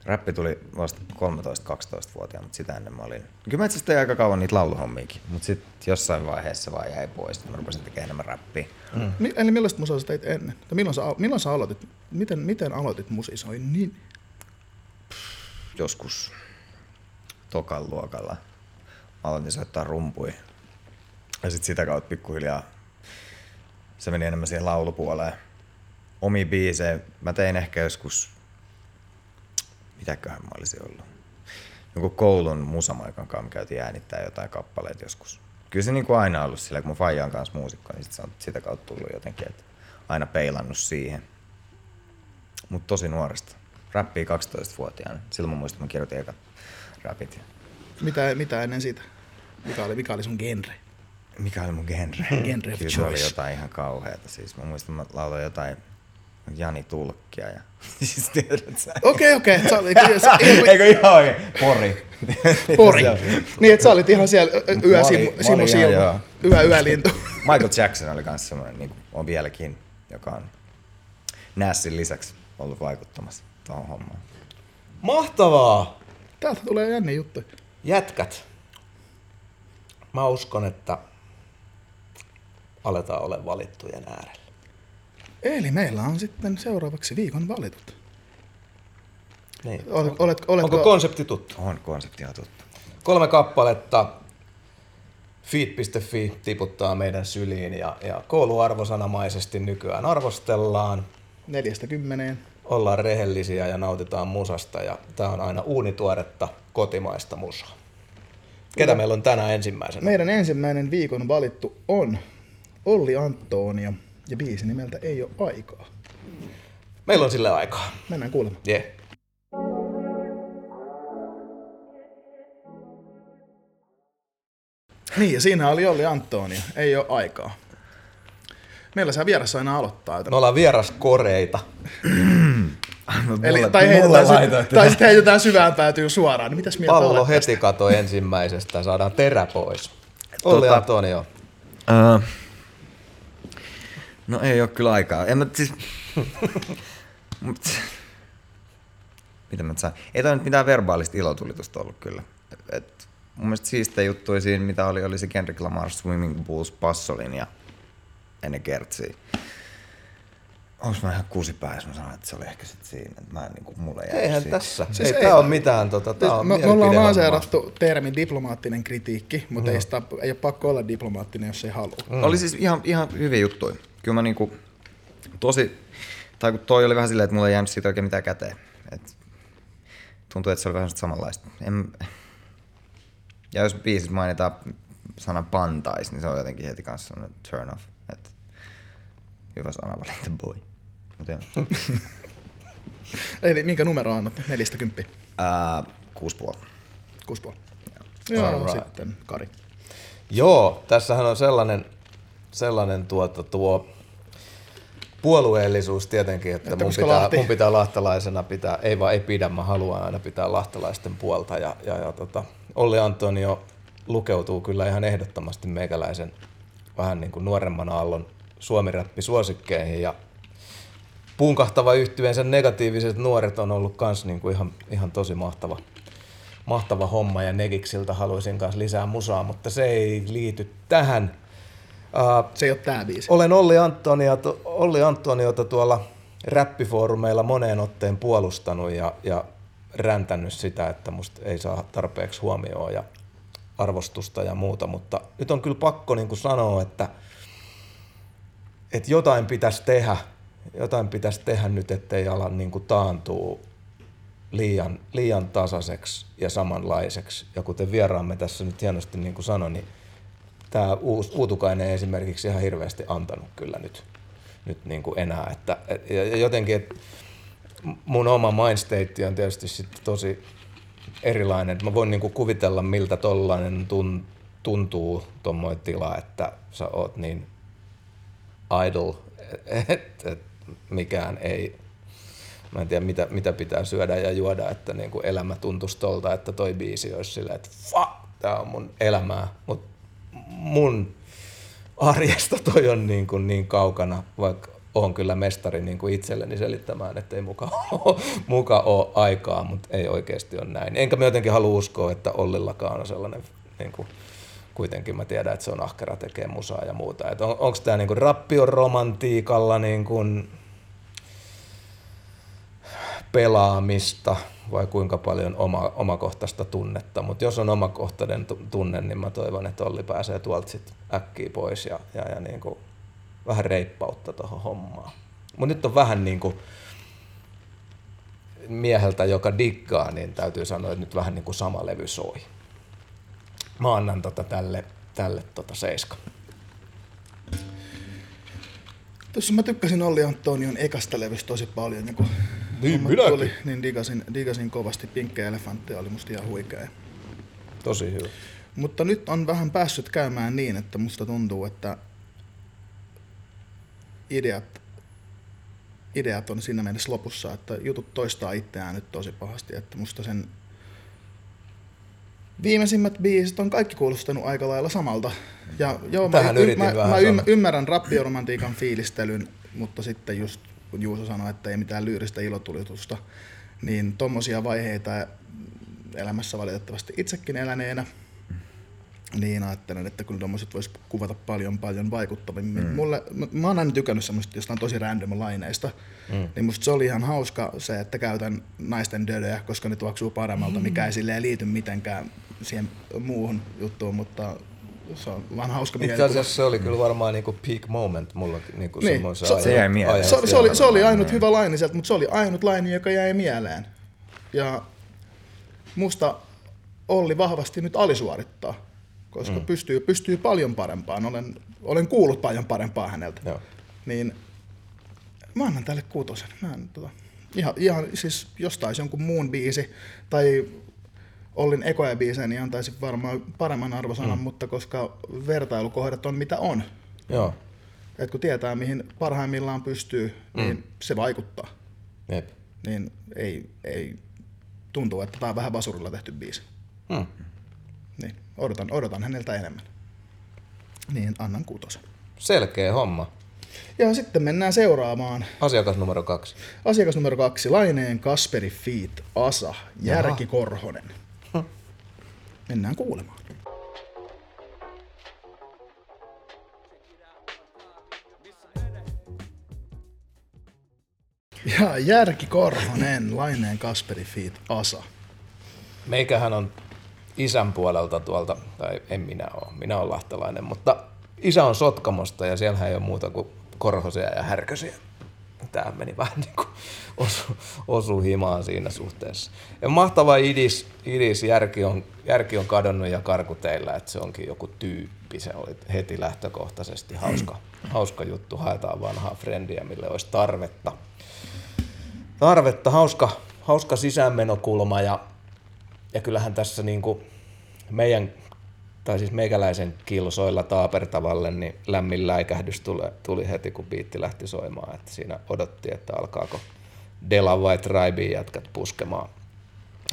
E: Räppi tuli vasta 13-12-vuotiaana, mutta sitä ennen mä olin. Kyllä mä itse asiassa tein aika kauan niitä lauluhommiakin, mutta sitten jossain vaiheessa vaan jäi pois. Mä rupesin tekemään enemmän räppiä.
C: Mm. Mi- eli millaista musaa sä teit ennen? Tai milloin sä, milloin sä aloitit? Miten, miten aloitit musisoin? Niin,
E: Joskus tokan luokalla mä aloitin soittaa rumpuja. Ja sitten sitä kautta pikkuhiljaa se meni enemmän siihen laulupuoleen. Omi biisejä mä tein ehkä joskus, mitäköhän mä olisin ollut. Joku koulun musamaikan kanssa me käytiin äänittää jotain kappaleita joskus. Kyllä se niin kuin aina ollut sillä, kun mun faija on kanssa muusikko, niin sit se on sitä kautta tullut jotenkin, että aina peilannut siihen. Mutta tosi nuoresta. Räppii 12-vuotiaana. Silloin mä muistan, että mä kirjoitin ekat räpit.
C: mitä, mitä ennen sitä? Mikä oli, mikä oli sun genre?
E: Mikä oli mun genre?
C: Genre
E: Kyllä se oli jotain ihan kauheata. Siis mä muistan, mä lauloin jotain Jani Tulkkia ja <laughs> siis tiedät sä.
C: Okei, okei. Okay, okay. Sä,
E: Eikö ihan oikein? Pori. <laughs>
C: Pori. Niin, että sä olit ihan siellä yö Simo, Simo Silma. Yö, yölintu. <laughs>
E: Michael Jackson oli myös semmoinen, niin kuin on vieläkin, joka on Nassin lisäksi ollut vaikuttamassa tuohon hommaan.
D: Mahtavaa!
C: Täältä tulee jänni juttu.
D: Jätkät. Mä uskon, että aletaan ole valittujen äärellä.
C: Eli meillä on sitten seuraavaksi viikon valitut.
D: Niin.
C: Olet, olet, oletko,
D: Onko konsepti tuttu?
E: On konsepti ihan tuttu.
D: Kolme kappaletta. Feed.fi tiputtaa meidän syliin ja, ja kouluarvosanamaisesti nykyään arvostellaan.
C: neljästä kymmeneen.
D: Ollaan rehellisiä ja nautitaan musasta ja tää on aina uunituoretta kotimaista musaa. Ketä meillä on tänään ensimmäisenä?
C: Meidän ensimmäinen viikon valittu on Olli Antonia ja biisi nimeltä Ei ole aikaa.
D: Meillä on sille aikaa.
C: Mennään kuulemaan.
D: Yeah.
C: Niin, ja siinä oli Olli Antonia. Ei ole aikaa. Meillä saa vieressä aina aloittaa. Joten...
D: Me ollaan vieraskoreita.
C: Eli,
E: Mulle-
C: tai, heitetään, sy- tai sitten heitetään syvään päätyy suoraan. Niin mitäs mieltä
D: Pallo heti kato ensimmäisestä, saadaan terä pois. Olli
E: Tota-
D: Antonio.
E: Öö, no ei ole kyllä aikaa. En mä siis... <laughs> Mut, mitä mä sanon? Ei toi nyt mitään verbaalista ilotulitusta ollut kyllä. Et, et, mun mielestä siistejä juttuja siinä, mitä oli, oli se Kendrick Lamar Swimming Pools Passolin ja ennen Kertsiä. Onks mä ihan kuusipäässä? Mä sanoin, että se oli ehkä sit siinä. Että mä en niinku, mulle jäi
D: Eihän
E: siitä.
D: tässä.
C: Siis
D: Siis ei,
C: ei-
D: tää on mitään. Tota, tää on
C: me, me ollaan lanseerattu termi diplomaattinen kritiikki, mutta ei, sitä, ei ole pakko olla diplomaattinen, jos ei halua.
E: Mm. Oli siis ihan, ihan hyviä juttuja. Kyllä mä niinku tosi, tai kun toi oli vähän silleen, että mulla ei jäänyt siitä oikein mitään käteen. Et tuntuu, että se oli vähän samanlaista. En, ja jos biisissä mainitaan sana pantais, niin se on jotenkin heti kanssa sellainen turn off. Et hyvä sanavalinta boy. Joo. <laughs>
C: Eli minkä numero annat? Neljästä kymppiä.
E: Ää, kuusi puoli.
C: Kuusi puoli. Joo,
D: Alright.
C: sitten Kari.
D: Joo, tässähän on sellainen, sellainen tuota, tuo puolueellisuus tietenkin, että,
C: Että
D: mun, pitää,
C: Lahti-
D: mun pitää lahtelaisena pitää, ei vaan ei pidä, mä haluan aina pitää lahtelaisten puolta ja, ja, ja tota, Olli Antonio lukeutuu kyllä ihan ehdottomasti meikäläisen vähän niin kuin nuoremman aallon suomiräppi suosikkeihin ja punkahtava yhtyeensä negatiiviset nuoret on ollut kans niin kuin ihan, ihan tosi mahtava, mahtava homma ja Negiksiltä haluaisin kanssa lisää musaa, mutta se ei liity tähän. Uh,
C: Se ei ole tää biisi.
D: olen Olli, Antonia, Olli Antoniota tuolla räppifoorumeilla moneen otteen puolustanut ja, ja räntänyt sitä, että musta ei saa tarpeeksi huomioon ja arvostusta ja muuta, mutta nyt on kyllä pakko niin kuin sanoa, että, että jotain pitäisi tehdä, jotain pitäisi tehdä nyt, ettei ala niin kuin taantuu liian, liian tasaiseksi ja samanlaiseksi. Ja kuten vieraamme tässä nyt hienosti niin kuin sanoi, niin tämä Uutukainen ei esimerkiksi ihan hirveästi antanut kyllä nyt, nyt niin kuin enää. Että, et- ja jotenkin, että mun oma mindstate on tietysti sitten tosi erilainen. Mä voin niin kuin kuvitella, miltä tollainen tun, tuntuu tuommoinen tila, että sä oot niin idle, että et mikään ei, mä en tiedä mitä, mitä pitää syödä ja juoda, että niin kuin elämä tuntuisi tolta, että toi biisi olisi silleen, että fuck, tää on mun elämää, mutta mun arjesta toi on niin, kuin niin kaukana, vaikka on kyllä mestari niin kuin itselleni selittämään, että ei muka <laughs> ole, muka ole aikaa, mutta ei oikeasti ole näin. Enkä mä jotenkin halua uskoa, että Ollillakaan on sellainen, niin kuin, kuitenkin mä tiedän, että se on ahkera tekee musaa ja muuta. On, onko tämä niin rappion romantiikalla niin kuin pelaamista vai kuinka paljon oma, omakohtaista tunnetta. Mutta jos on omakohtainen tu- tunne, niin mä toivon, että Olli pääsee tuolta sit äkkiä pois ja, ja, ja niin kuin vähän reippautta tuohon hommaan. Mutta nyt on vähän niin kuin mieheltä, joka diggaa, niin täytyy sanoa, että nyt vähän niin kuin sama levy soi. Mä annan tota tälle, tälle tota seiska.
C: Tuossa mä tykkäsin Olli Antonion ekasta levystä tosi paljon. Niin, kun
D: Niin,
C: homma
D: minäkin.
C: tuli, niin digasin, digasin kovasti. Pinkkejä elefantteja oli musta ihan huikea.
D: Tosi hyvä.
C: Mutta nyt on vähän päässyt käymään niin, että musta tuntuu, että ideat, ideat on siinä mielessä lopussa, että jutut toistaa itseään nyt tosi pahasti, että musta sen viimeisimmät biisit on kaikki kuulostanut aika lailla samalta. Ja joo,
D: Tähän
C: mä,
D: yritin
C: mä, mä ymmärrän rappioromantiikan fiilistelyn, mutta sitten just kun Juuso sanoi, että ei mitään lyyristä ilotulitusta, niin tommosia vaiheita elämässä valitettavasti itsekin eläneenä, niin ajattelen, että kyllä tommoset vois kuvata paljon paljon vaikuttavimmin. Mm. Mulle, mä, mä oon aina tykännyt semmoista jostain tosi random laineista, mm. niin musta se oli ihan hauska se, että käytän naisten dödöjä, koska ne tuoksuu paremmalta, mikä ei silleen liity mitenkään siihen muuhun juttuun, mutta se on vaan hauska
D: Itse
C: mielikuva.
D: asiassa se oli kyllä varmaan niinku peak moment mullakin. Niinku
C: Niin.
D: semmoisen
C: Se-
D: ajan-
E: se jäi mieleen.
C: se, se, oli, se oli ainut
E: Niin.
C: hyvä laini sieltä, mutta se oli ainut laini, joka jäi mieleen. Ja musta Olli vahvasti nyt alisuorittaa, koska mm. pystyy, pystyy paljon parempaan. Olen, olen kuullut paljon parempaa häneltä.
D: Joo.
C: Niin mä annan tälle kuutosen. Mä en, tota, ihan, ihan, siis jos taisi jonkun muun biisi tai Ollin ekoja biisejä, niin antaisin varmaan paremman arvosanan, mm. mutta koska vertailukohdat on mitä on,
D: Joo.
C: et kun tietää mihin parhaimmillaan pystyy, niin
D: Mm.
C: se vaikuttaa.
D: Jep.
C: Niin ei, ei tuntuu, että tämä on vähän basurilla tehty biisi.
D: Hmm.
C: Niin, odotan, odotan häneltä enemmän. Niin, annan kuutosen.
D: Selkeä homma.
C: Ja sitten mennään seuraamaan.
D: Asiakas numero kaksi.
C: Asiakas numero kaksi, Laineen Kasperi Feet Asa, Järki Korhonen. Mennään kuulemaan. Ja Järki Korhonen, Laineen Kasperi Feet Asa.
D: Meikähän on isän puolelta tuolta, tai en minä ole, minä olen lahtelainen, mutta isä on Sotkamosta ja siellä ei ole muuta kuin korhosia ja härkösiä. Tämä meni vähän <laughs> niin kuin osu, osu himaan siinä suhteessa. Ja mahtava idis, idis järki, on, järki on kadonnut ja karku teillä, että se onkin joku tyyppi. Se oli heti lähtökohtaisesti hauska, hauska juttu. Haetaan vanhaa frendiä, mille olisi tarvetta. Tarvetta, hauska, hauska sisäänmenokulma ja, ja kyllähän tässä niin kuin meidän tai siis meikäläisen kilsoilla taapertavalle, niin lämmin läikähdys tuli, tuli heti, kun biitti lähti soimaan. Että siinä odotti, että alkaako Dela vai Tribein jätkät puskemaan.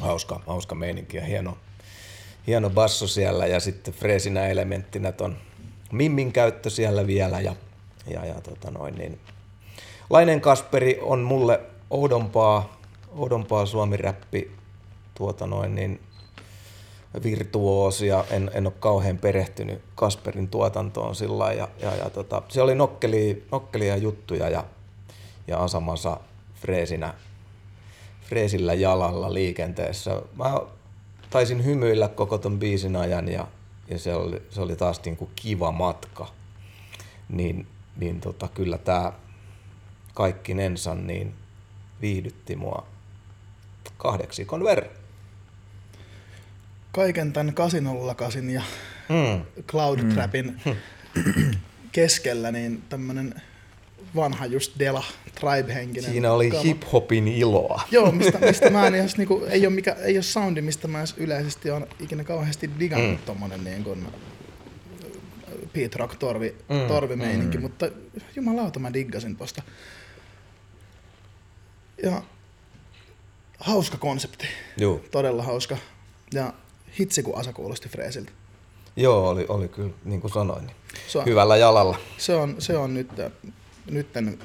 D: Hauska, hauska meininki ja hieno, hieno basso siellä ja sitten freesinä elementtinä ton Mimmin käyttö siellä vielä ja, ja, ja tota noin, niin Lainen Kasperi on mulle oudompaa, oudompaa suomiräppi tuota noin, niin virtuoosia. En, en ole kauhean perehtynyt Kasperin tuotantoon sillä ja, ja, ja tota, se oli nokkeli, nokkelia juttuja ja, ja Asamasa freesinä, freesillä jalalla liikenteessä. Mä taisin hymyillä koko ton biisin ajan ja, ja se, oli, se oli taas niinku kiva matka. Niin, niin tota, kyllä tämä kaikki nensa niin viihdytti mua kahdeksikon verran.
C: Kaiken tämän kasin ja
D: Mm.
C: Cloud Trapin <clears throat> keskellä, niin tämmönen vanha just Dela Tribe-henkinen.
D: Siinä oli
C: kama.
D: hip-hopin iloa.
C: Joo, mistä, mistä mä en <laughs> edes, niinku, ei, ole mikä, ei ole soundi, mistä mä edes yleisesti on ikinä kauheasti digannut mm. tommonen niin kuin, Pete Rock torvi, mm. torvimeininki, mm. mutta jumalauta mä diggasin tosta. Ja hauska konsepti,
D: Joo.
C: todella hauska. Ja hitsi kun Asa kuulosti freesiltä.
D: Joo, oli, oli kyllä, niin kuin sanoin, niin
C: Se on,
D: hyvällä jalalla.
C: se on, se on nyt, nytten,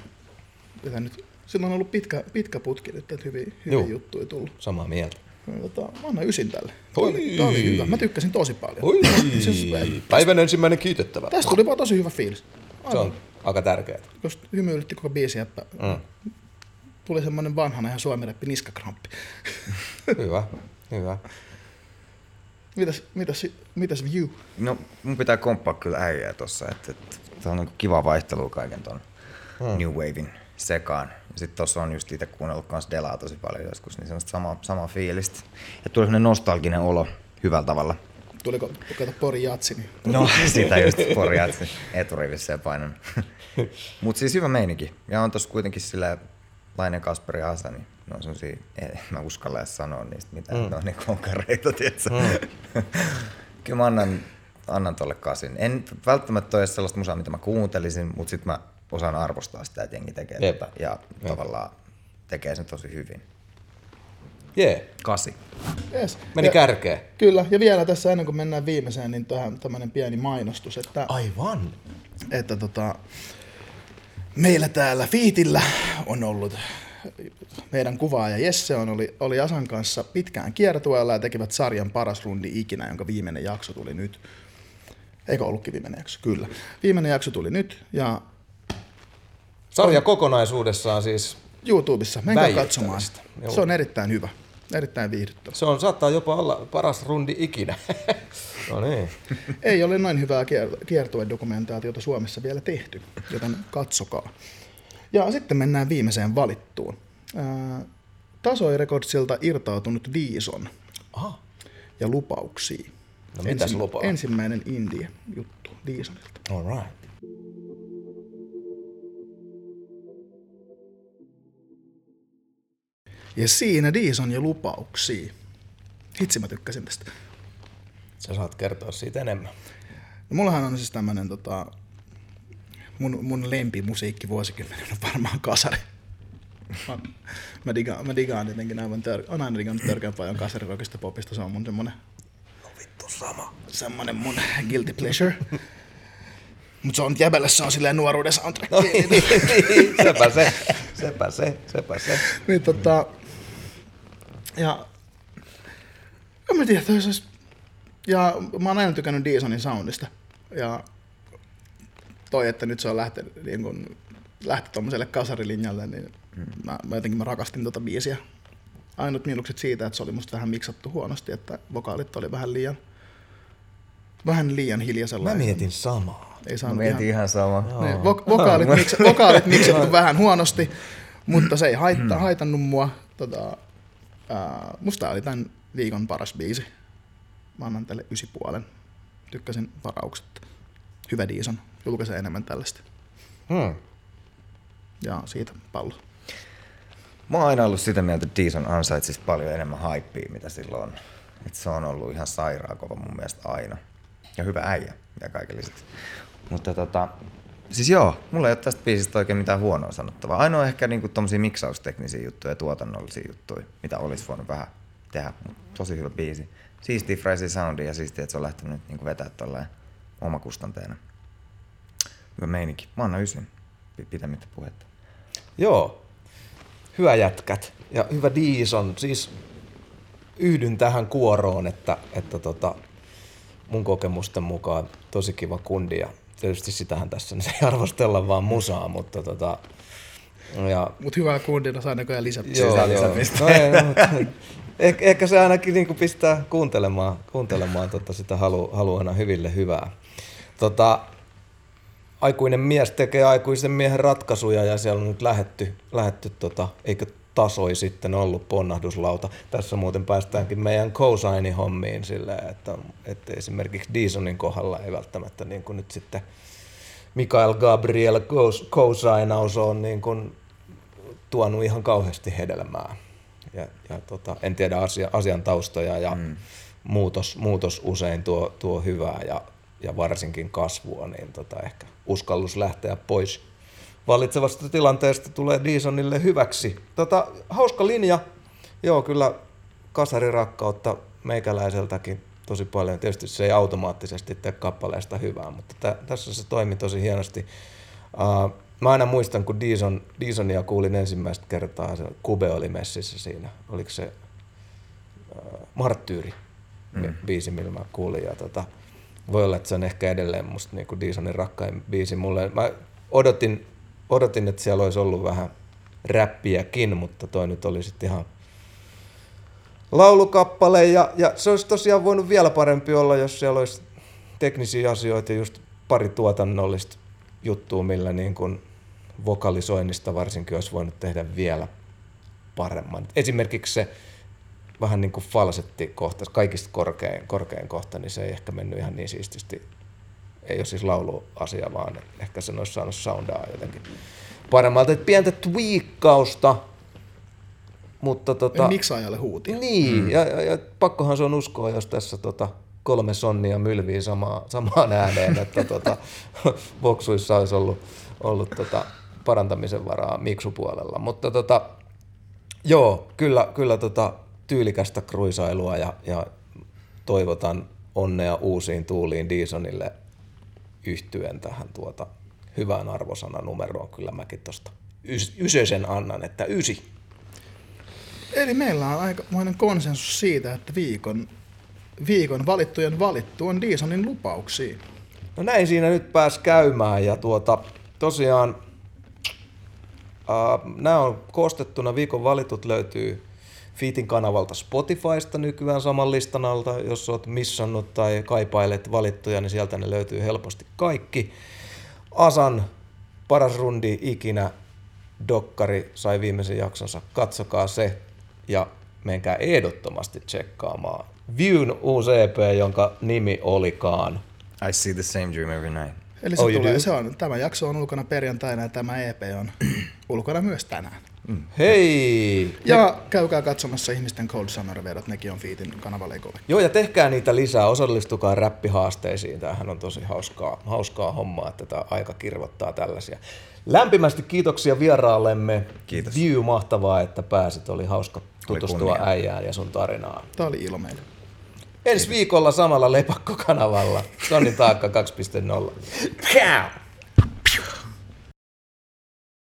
C: mitä nyt, sillä on ollut pitkä, pitkä putki nyt, että hyviä, hyviä
D: Joo.
C: juttuja tullut.
D: Samaa mieltä.
C: Tota, mä annan ysin tälle.
D: Oi.
C: oli, tää oli hyvä. Mä tykkäsin tosi paljon.
D: Oi, <laughs>
C: Siis,
D: päivän ensimmäinen kiitettävä.
C: tästä tuli vaan tosi hyvä fiilis.
D: Se
C: Aivan.
D: on aika tärkeää.
C: Just hymyilytti koko biisi, että
D: Mm.
C: tuli semmonen vanhana ihan suomireppi niskakramppi.
D: Hyvä, hyvä.
C: Mitäs, mitäs, mitäs view?
E: No, mun pitää komppaa kyllä äijää tossa, että, että tää on niinku kiva vaihtelu kaiken ton hmm. New Wavein sekaan. Ja sit tossa on just itse kuunnellut kans Delaa tosi paljon joskus, niin semmoista samaa, samaa fiilistä. Ja tuli semmonen nostalginen olo hyvällä tavalla.
C: Tuliko, kato Pori Jatsi, niin
E: No, sitä just porjatsi eturivissä ja painan. <laughs> Mut siis hyvä meininki. Ja on tossa kuitenkin sillä Kasperi ja Asa, niin ne on semmosia, en mä uskalla edes sanoa niistä mitään, mm. ne on niin konkareita, tietsä. Mm. <laughs> Kyllä mä annan, annan tolle kasin. En välttämättä ole sellaista musaa, mitä mä kuuntelisin, mutta sit mä osaan arvostaa sitä, että jengi tekee
D: Jep.
E: tätä ja tavallaan tekee sen tosi hyvin.
D: Jee,
E: Kasi.
C: yes.
D: meni
C: ja,
D: kärkeen.
C: Kyllä, ja vielä tässä ennen kuin mennään viimeiseen, niin tähän tämmönen pieni mainostus, että
D: Aivan.
C: että tota, meillä täällä Fiitillä on ollut meidän kuvaaja Jesse on oli, oli Asan kanssa pitkään kiertueella ja tekivät sarjan paras rundi ikinä, jonka viimeinen jakso tuli nyt. Eikö ollutkin viimeinen jakso? Kyllä. Viimeinen jakso tuli nyt ja
D: Sarja kokonaisuudessaan siis,
C: YouTubessa, menkää katsomaan.
D: Joo.
C: Se on erittäin hyvä, erittäin viihdyttävä.
D: se on, saattaa jopa olla paras rundi ikinä. <laughs> no niin.
C: Ei ole näin hyvää kier- kiertuedokumentaatiota Suomessa vielä tehty, joten katsokaa. Ja sitten mennään viimeiseen valittuun. Ää, Tasoi Recordsilta irtautunut Viison
D: Aha.
C: ja lupauksia.
D: No mitäs lupaa?
C: Ensimmäinen indie-juttu Viisonilta.
D: All right.
C: Ja siinä Diison ja lupauksia. Hitsi mä tykkäsin tästä.
D: Sä saat kertoa siitä enemmän.
C: No, mullahan on siis tämmönen tota, mun, mun lempimusiikki vuosikymmenen on varmaan kasari. Mä, mä, digaan, mä digaan jotenkin aivan tör, on aina digannut törkeän paljon kasarirokista popista, se on mun semmonen,
D: Vittu sama.
C: semmonen mun guilty pleasure. Mut se on jäbällä, se on silleen nuoruuden soundtrack.
D: No niin, niin, sepä se, sepä se, sepä se.
C: niin tota, ja en mä tiedä, toi olisi, ja mä oon aina tykännyt Deesonin soundista, ja toi, että nyt se on lähtenyt niin kun, lähti tommoselle kasarilinjalle, niin mä, mä jotenkin mä rakastin tota biisiä. Ainut miinukset siitä, että se oli musta vähän miksattu huonosti, että vokaalit oli vähän liian, vähän liian hiljaisella.
D: Mä mietin samaa.
C: Ei
E: Mä mietin ihan sama.
C: niin, vok- vokaalit, <laughs> miks, vokaalit miksattu vähän huonosti, mutta se ei haitta, haitannut mua. Tota, ää, musta oli tämän viikon paras biisi. Mä annan tälle ysi puolen. Tykkäsin varauksetta. Hyvä Diison. Julkaisee enemmän tällaista.
D: Hmm.
C: Ja siitä pallo.
E: Mä oon aina ollut sitä mieltä, että Deeson ansaitsisi paljon enemmän hypeä, mitä silloin on. Et se on ollut ihan sairaan kova mun mielestä aina. Ja hyvä äijä ja kaiken lisäksi. Mutta tota, siis joo, mulla ei ole tästä biisistä oikein mitään huonoa sanottavaa. Ainoa ehkä niinku tommosia miksausteknisiä juttuja ja tuotannollisia juttuja, mitä olisi voinut vähän tehdä, mutta tosi hyvä biisi. Siistiä Fraisi soundi ja siistiä, että se on lähtenyt nyt niinku vetää tolleen omakustanteena. Hyvä meininki. Mä annan ysin. Pi- Pitämättä puhetta.
D: Joo, hyvä jätkät ja hyvä Diison. Siis yhdyn tähän kuoroon, että, että tota, mun kokemusten mukaan tosi kiva kundi ja tietysti sitähän tässä nyt ei <laughs> arvostella vaan musaa, mutta tota, ja
C: Mutta hyvää kundina saa näköjään lisätä.
D: Joo, joo.
E: lisäpiste.
D: No ei, no, mutta ehkä, ehkä se ainakin niinku pistää kuuntelemaan, kuuntelemaan tota sitä halu, halu aina hyville hyvää. Tota, aikuinen mies tekee aikuisen miehen ratkaisuja ja siellä on nyt lähetty, lähetty tota, eikö tasoi sitten ollut ponnahduslauta. Tässä muuten päästäänkin meidän cosignin hommiin silleen, että, että esimerkiksi Deesonin kohdalla ei välttämättä niin kuin nyt sitten Mikael Gabriel Cos- cosignaus on niin kuin tuonut ihan kauheasti hedelmää. Ja, ja tota, en tiedä asia, asian taustoja ja mm. muutos, muutos usein tuo, tuo hyvää ja, ja varsinkin kasvua, niin tota, ehkä uskallus lähteä pois vallitsevasta tilanteesta tulee Deesonille hyväksi. Tota, hauska linja. Joo, kyllä kasarirakkautta meikäläiseltäkin tosi paljon. Tietysti se ei automaattisesti tee kappaleesta hyvää, mutta tä, tässä se toimi tosi hienosti. Uh, mä aina muistan, kun Deeson, Deesonia kuulin ensimmäistä kertaa, se Kube oli messissä siinä. Oliko se uh, Marttyyri mm. biisi, millä mä kuulin. Ja tota, voi olla, että se on ehkä edelleen musta niin Deesonin rakkain biisi mulle. Mä odotin, odotin, että siellä olisi ollut vähän räppiäkin, mutta toi nyt oli sitten ihan laulukappale ja, ja se olisi tosiaan voinut vielä parempi olla, jos siellä olisi teknisiä asioita, just pari tuotannollista juttua, millä niin kuin vokalisoinnista varsinkin olisi voinut tehdä vielä paremman. Esimerkiksi se vähän niin kuin falsetti kohta, kaikista korkein, korkein kohta, niin se ei ehkä mennyt ihan niin siististi. Ei ole siis lauluasia, vaan ehkä sen olisi saanut soundaa jotenkin paremmalta. Et pientä tweakkausta, mutta tota...
C: Miksaajalle huutia.
D: Niin, mm. ja, ja, ja pakkohan se on uskoa, jos tässä tota, kolme sonnia mylvii samaa, samaan ääneen, että tota, <laughs> boksuissa olisi ollut, ollut tota, parantamisen varaa miksupuolella. Mutta tota, joo, kyllä, kyllä tota, tyylikästä kruisailua ja, ja toivotan onnea uusiin tuuliin Deesonille yhtyen tähän tuota, hyvään arvosanan numeroon. Kyllä mäkin tuosta ys- ysösen annan, että ysi.
C: Eli meillä on aikamoinen konsensus siitä, että viikon, viikon valittujen valittu on Deesonin lupauksiin.
D: No näin siinä nyt pääs käymään ja tuota, tosiaan äh, nämä on koostettuna, viikon valitut löytyy Fiitin kanavalta Spotifysta nykyään saman listan alta. Jos oot missannut tai kaipailet valittuja, niin sieltä ne löytyy helposti kaikki. Asan paras rundi ikinä, Dokkari sai viimeisen jaksonsa, katsokaa se ja menkää ehdottomasti tsekkaamaan Viewn uusi EP, jonka nimi olikaan
E: I see the same dream every night.
C: Eli se,
D: Oh,
C: tulee, se on, tämä jakso on ulkona perjantaina ja tämä EP on <clears throat> ulkona myös tänään.
D: Hei!
C: Ja käykää katsomassa ihmisten Cold Summer-vedot, nekin on Fiitin ole.
D: Joo, ja tehkää niitä lisää, osallistukaa räppihaasteisiin. Tämähän on tosi hauskaa, hauskaa hommaa, että tämä aika kirvottaa tällaisia. Lämpimästi kiitoksia vieraallemme.
E: Kiitos.
D: View, mahtavaa, että pääsit. Oli hauska tutustua
E: kunnia.
D: äijään ja sun tarinaan.
C: Tämä oli ilo meille.
D: Ensi viikolla samalla Lepakko-kanavalla. Sonnin taakka 2.0. Ciao!